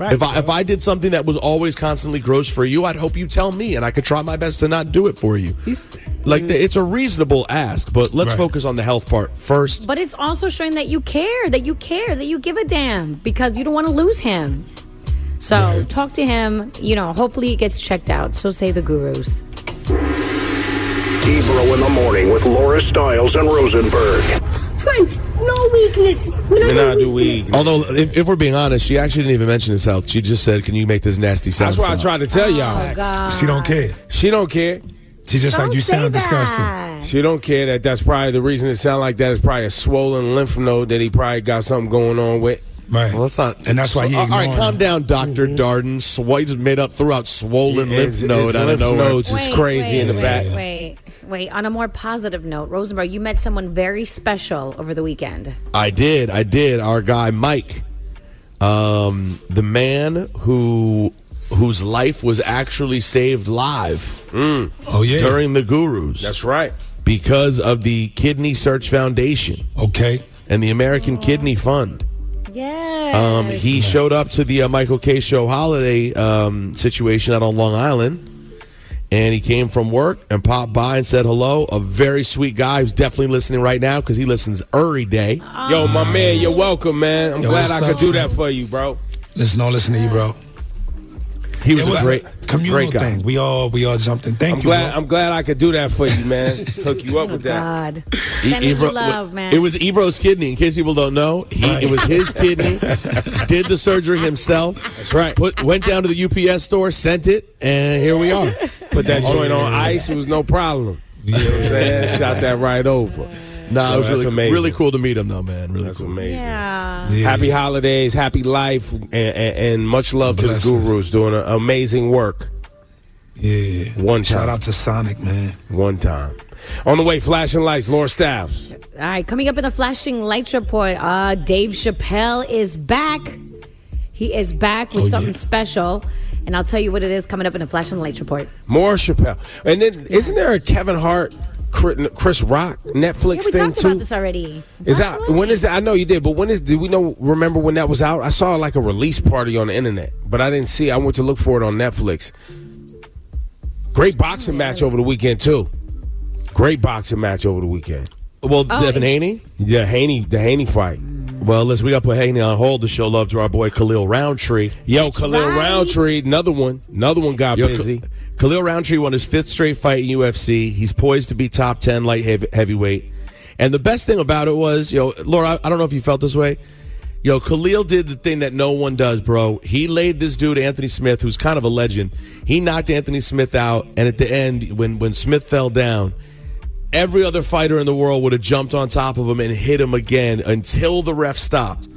If I if I did something that was always constantly gross for you, I'd hope you tell me, and I could try my best to not do it for you. like the, it's a reasonable ask, but let's Right. focus on the health part first. but it's also showing that you care, that you care, that you give a damn because you don't want to lose him. So talk to him. You know, hopefully it gets checked out. So say the gurus. Ebro in the morning with Laura Stylez and Rosenberg. Frank, no, no weakness. We Me not not do weed. Although, if, if we're being honest, she actually didn't even mention his health. She just said, "Can you make this nasty sound?" That's why I tried to tell y'all. Oh, God. She don't care. She don't care. She just like Don't you say sound disgusting. She don't care that that's probably the reason it sound like that is probably a swollen lymph node that he probably got something going on with. Right. Well, that's not. And that's why he All right, calm her. down, Doctor mm-hmm. Darden. Swipe made up throughout swollen His- lymph node his out of lymph nowhere. nodes is crazy in the back. Wait, wait. On a more positive note, Rosenberg, you met someone very special over the weekend. I did. I did. Our guy Mike, um, the man who whose life was actually saved live Oh yeah. during the Gurus. That's right. because of the Kidney Search Foundation Okay. and the American Kidney Fund. Yeah. Um, he showed up to the uh, Michael Kay Show holiday um, situation out on Long Island, and he came from work and popped by and said hello. A very sweet guy who's definitely listening right now because he listens every day. Yo, my man, you're welcome, man. I'm Yo, glad I could up, do man? that for you, bro. Listen, don't listen to you, bro. He was, it a great, a communal great guy. thing. We all we all jumped in. Thank I'm you. glad. bro. I'm glad I could do that for you, man. Hook you up with oh, that. God. E- Sending you Ebro- love, man. It was Ebro's kidney. In case people don't know, he, it was his kidney. did the surgery himself. That's right. Put went down to the UPS store, sent it, and here we are. Put that joint on ice. It was no problem. You know what I'm saying? Shot that right over. Nah, So it was really amazing. really cool to meet him though, man. Really That's cool. amazing. yeah. Yeah. Happy holidays, happy life, and, and, and much love to the gurus doing amazing work. Yeah. One time. Shout out to Sonic, man. One time. On the way, flashing lights, Laura Stylez. All right, coming up in the flashing lights report, uh, Dave Chappelle is back. He is back with Oh, something yeah. special, and I'll tell you what it is coming up in the Flash and lights report. More Chappelle. And then, isn't there a Kevin Hart, Chris Rock Netflix Yeah, we thing talked too? about this already. Is that when is that? I know you did, but when is? Did we know? Remember when that was out? I saw like a release party on the internet, but I didn't see. I went to look for it on Netflix. Great boxing match over the weekend too. Great boxing match over the weekend. Well, Oh, Devin Haney. Yeah, Haney, the Haney fight. Well, listen, we got to put Haney on hold to show love to our boy Khalil Rountree. Yo, Khalil right. Rountree, another one, another one got Yo, busy. Khalil Rountree won his fifth straight fight in UFC. He's poised to be top 10 light heavy, heavyweight. And the best thing about it was, yo, Laura, I don't know if you felt this way. Yo, Khalil did the thing that no one does, bro. He laid this dude, Anthony Smith, who's kind of a legend. He knocked Anthony Smith out. And at the end, when, when Smith fell down, every other fighter in the world would have jumped on top of him and hit him again until the ref stopped.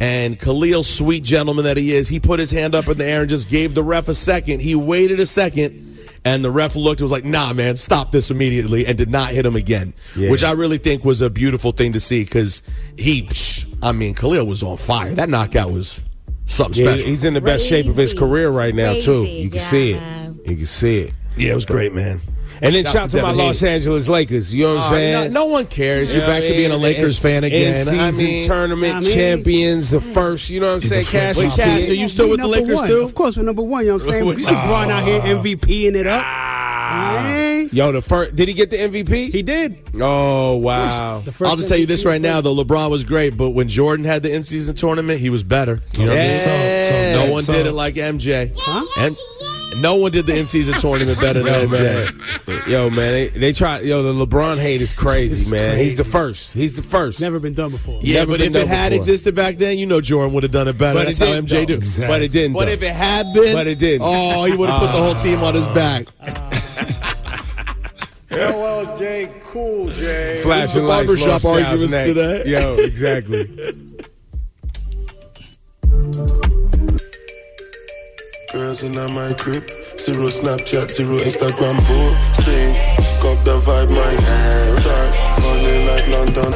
And Khalil, sweet gentleman that he is, he put his hand up in the air and just gave the ref a second. He waited a second, and the ref looked and was like, nah, man, stop this immediately, and did not hit him again. Yeah. Which I really think was a beautiful thing to see because he, psh, I mean, Khalil was on fire. That knockout was something Yeah, special. he's in the best shape of his career right now too. You can see it. You can see it. yeah, it was great, man. And then Shout shout out to to my Devin Los Angeles Lakers. You know what I'm Uh, saying? no, no one cares. You're You know back what to being a mean? Lakers fan again. In I season mean, tournament I mean- champions, the first. You know what I'm saying? a Cash Wait, Cass, shit. are you still with the Lakers one. too? Of course, we're number one. You know what I'm saying? We see Bron out here MVPing it up. Hey. Yo, the first. Did he get the MVP? He did. Oh wow. The first I'll just tell you this right now, though. LeBron was great, but when Jordan had the in-season tournament, he was better. You know what I mean? Yeah. So- so- No one so- did it like MJ. And no one did the in-season tournament better than Yo. MJ. Yo, man, they, they try. Yo, the LeBron hate is crazy, It's man. He's the first. He's the first. Never been done before. Yeah, Never but if it done had before. existed back then, you know Jordan would have done it better. But That's it how didn't, MJ though. do. Exactly. But it didn't. But though. if it had been, But it didn't. Oh, he would have put the whole team on his back. LLJ, cool J. This Flashing is lights, barbershop arguments next. today. Yo, exactly. Girls in my crib, zero Snapchat, zero Instagram posting. Cop the vibe, my hair dark, falling like London.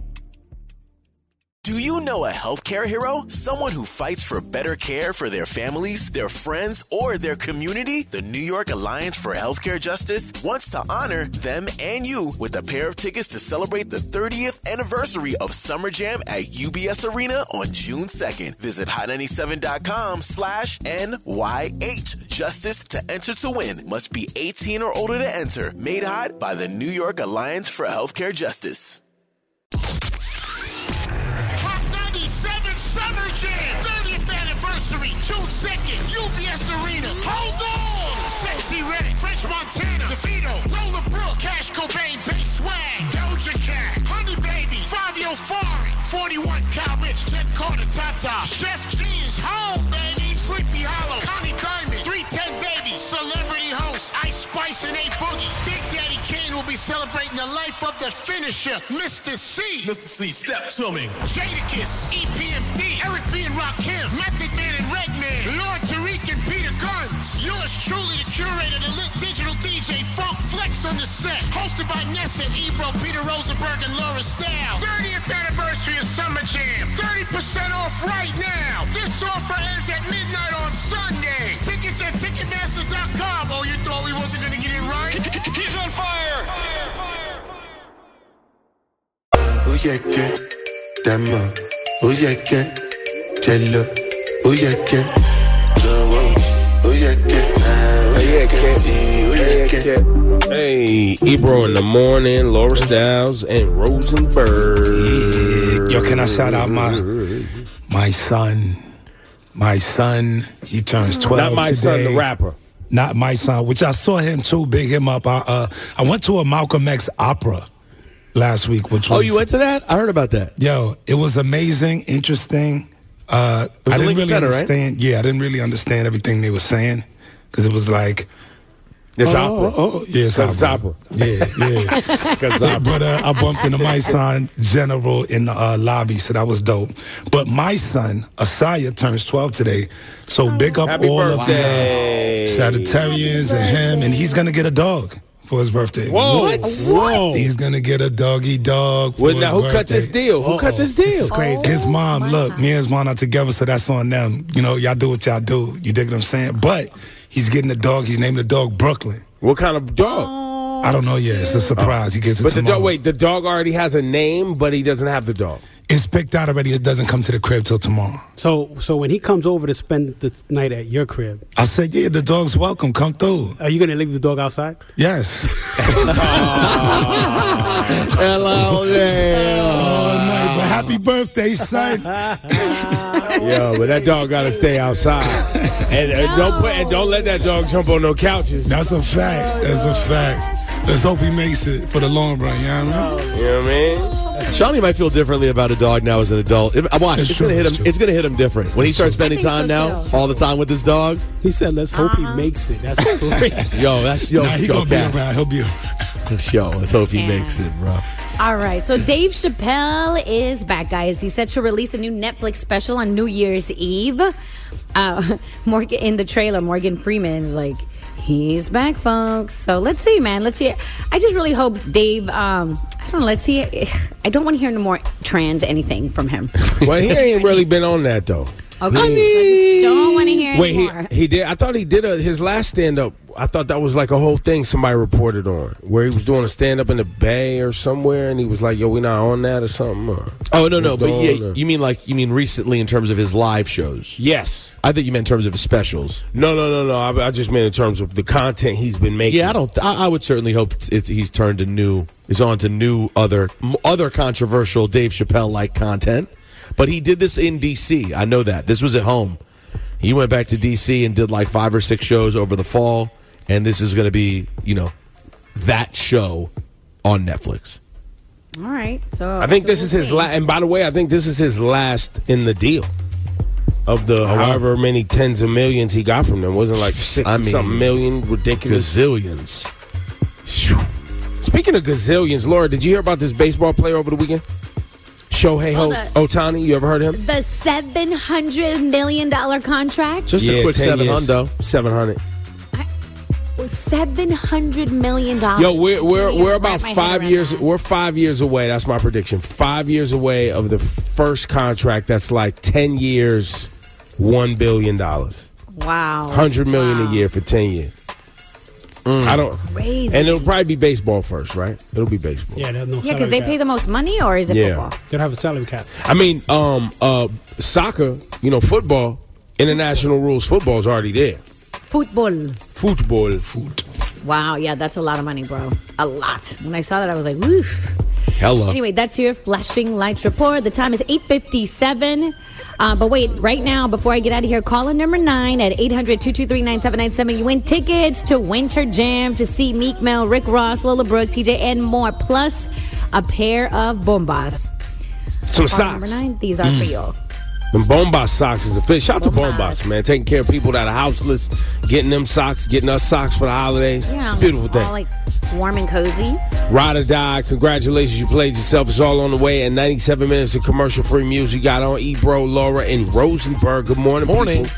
Do you know a healthcare hero? Someone who fights for better care for their families, their friends, or their community? The New York Alliance for Healthcare Justice wants to honor them and you with a pair of tickets to celebrate the 30th anniversary of Summer Jam at UBS Arena on June 2nd. Visit hot97.com slash NYH Justice to enter to win. Must be 18 or older to enter. Made hot by the New York Alliance for Healthcare Justice. Summer Jam, 30th anniversary, June 2nd, UBS Arena. Hold on! Sexyy Red, French Montana, DeVito, Lola Brooke, Cash Cobain, Bay Swag, Doja Cat, Honey Baby, Fabio Foreign, 41 Kyle Richh, Jenn Carter, Tata, Sheff G's home, baby, Sleepy Hallow, Connie Diamond, 310 Baby, Celebrity Host, Ice Spice and A Boogie. Big Daddy Kane will be celebrating the life of the finisher, Mr. Cee. Mr. Cee, step to me. Jadakiss, EPMD, Eric B. and Rakim, Method Man and Redman, Lord Tariq and Peter Gunz. Yours truly, the curator, the lit digital DJ, Funk Flex on the set. Hosted by Nessa, Ebro, Peter Rosenberg, and Laura Stylez. 30th anniversary of Summer Jam. 30% off right now. This offer ends at midnight on Sunday. Tickets at Ticketmaster.com. Oh, you thought we wasn't going to get it right? He's on fire. Oye que dama, oye que chelo, oye que jowo, oye que oye que oye que. Hey, Ebro in the morning, Laura Stylez, and Rosenberg. Yo, can I shout out my my son? My son, he turns twelve. Not my son, the rapper. Not my son, which I saw him too. Big him up. I uh, I went to a Malcolm X opera last week, which was Oh, you went to that? I heard about that. Yo, it was amazing, interesting. Uh, I didn't really Center, right? understand. Yeah, I didn't really understand everything they were saying because it was like. It's oh, opera. Oh, yeah, it's 'Cause it's opera. Yeah, yeah. 'Cause opera. but uh, I bumped into my son General in the uh, lobby, so that was dope. But my son Asaya turns 12 today, so big up Happy all birthday. of the Sagittarians and him, and he's gonna get a dog for his birthday. Whoa. What? Whoa. He's gonna get a doggy dog. For Well, his now, who cut this deal? Who cut this deal? This is crazy. His oh mom. Look, me and his mom are together, so that's on them. You know, y'all do what y'all do. You dig what I'm saying? But he's getting a dog. He's naming the dog Brooklyn. What kind of dog? I don't know yet. It's a surprise. He gets it But the tomorrow. dog, wait, the dog already has a name, but he doesn't have the dog. It's picked out already. It doesn't come to the crib till tomorrow. So, so when he comes over to spend the night at your crib, I said, yeah, the dog's welcome. Come through. are you gonna leave the dog outside? Yes. Hello there. All night. But happy birthday, son. Yo, but that dog got to stay outside, and uh, don't put and don't let that dog jump on no couches. That's a fact. That's a fact. Let's hope he makes it for the long run. You know what I mean? You know what I mean? Shani might feel differently about a dog now as an adult. It, watch, It's it's, true, gonna hit him. true. It's gonna hit him different when he starts spending time so, now, too. all the time with his dog. He said, "Let's hope he makes it." That's great. Yo, that's yo, Nah, he yo, gonna be Cass. around. He'll be around. Yo, let's hope he Yeah. makes it, bro. All right, so Dave Chappelle is back, guys. He's set to release a new Netflix special on New Year's Eve. Uh, Morgan in the trailer, Morgan Freeman is like, he's back, folks. So let's see, man. Let's see. I just really hope Dave. Um, I don't know. Let's see. I don't want to hear no more trans anything from him. Well, he ain't really been on that though. Okay, I just don't want to hear Wait, he, anymore. he did. I thought he did a, his last stand up. I thought that was like a whole thing somebody reported on, where he was doing a stand up in the Bay or somewhere, and he was like, "Yo, we not on that or something." Or, Oh no, no, but yeah, or- you mean like you mean recently in terms of his live shows? yes. I think you meant in terms of his specials. No, no, no, no. I, I just meant in terms of the content he's been making. Yeah, I don't. I, I would certainly hope it's, it's, he's turned to new. Is on to new other other controversial Dave Chappelle like content. But he did this in D.C. I know that this was at home. He went back to D.C. and did like five or six shows over the fall, and this is going to be you know that show on Netflix. All right, so I uh, think so this we'll is his last. And by the way, I think this is his last in the deal. Of the oh, however many tens of millions he got from them, wasn't like six I mean, something million, ridiculous. Gazillions. Speaking of gazillions, Laura, did you hear about this baseball player over the weekend? Shohei Ho- Oh, the- Otani. You ever heard of him? The seven hundred million dollar contract. Just a quick 10 seven years, hundo. Seven hundred. seven hundred million dollars. Yo, we're we're we're about Wrap my five around years. We're five years away. That's my prediction. Five years away of the first contract. That's like ten years, one billion dollars, Wow. hundred million a year for ten years. I don't. Crazy. And it'll probably be baseball first, right? It'll be baseball. Yeah, no Yeah, because they pay the most money, or is it Yeah. football? They don't have a salary cap. I mean, um, uh, soccer. You know, football. International rules. football is already there. Football. Football. Foot. Wow. Yeah, that's a lot of money, bro. A lot. When I saw that, I was like, woof. Hella. Anyway, that's your flashing lights report. The time is 8.57. Uh, but wait, right now, before I get out of here, call in number nine at 800-223-9797. You win tickets to Winter Jam to see Meek Mill, Rick Ross, Lola Brooke, TJ, and more. Plus, a pair of bombas. Some Call Number nine, these are for Mm. you. Them Bombas socks is a fish. Shout out to Bombas, man. Taking care of people that are houseless, getting them socks, getting us socks for the holidays. Yeah, it's a beautiful thing. Like warm and cozy. Ride or die. Congratulations, you played yourself. It's all on the way. And 97 minutes of commercial free music. You got on Ebro, Laura, and Rosenberg. Good morning, Morning. people.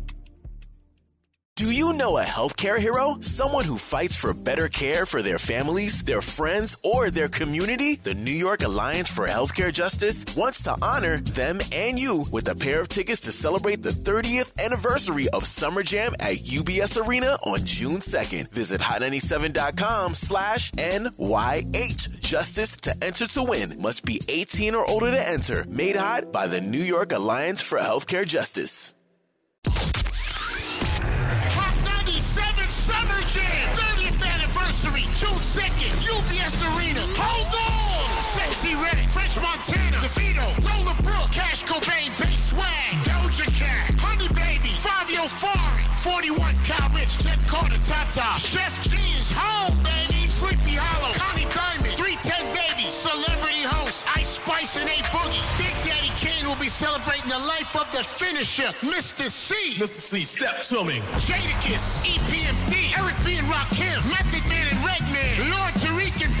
Do you know a healthcare hero? Someone who fights for better care for their families, their friends, or their community? The New York Alliance for Healthcare Justice wants to honor them and you with a pair of tickets to celebrate the 30th anniversary of Summer Jam at UBS Arena on June 2nd. Visit hot97.com slash NYH Justice to enter to win. Must be 18 or older to enter. Made hot by the New York Alliance for Healthcare Justice. Hot 97 Summer Jam, 30th anniversary, June 2nd, UBS Arena. Hold on! Sexyy Red, French Montana, DeVito, Lola Brooke, Cash Cobain, Bay Swag, Doja Cat, Honey Baby, Fabio Foreign, 41, Kyle Richh, Jenn Carter, Tata, Sheff G is home, baby, Sleepy Hallow, Connie Diamond, 310 Baby, Celebrity Host, Ice Spice and A Boogie. Celebrating the life of the finisher, Mr. Cee. Mr. Cee, step to me. Jadakiss, EPMD, Eric B. and Rakim, Method Man and Redman, Lord Tariq and.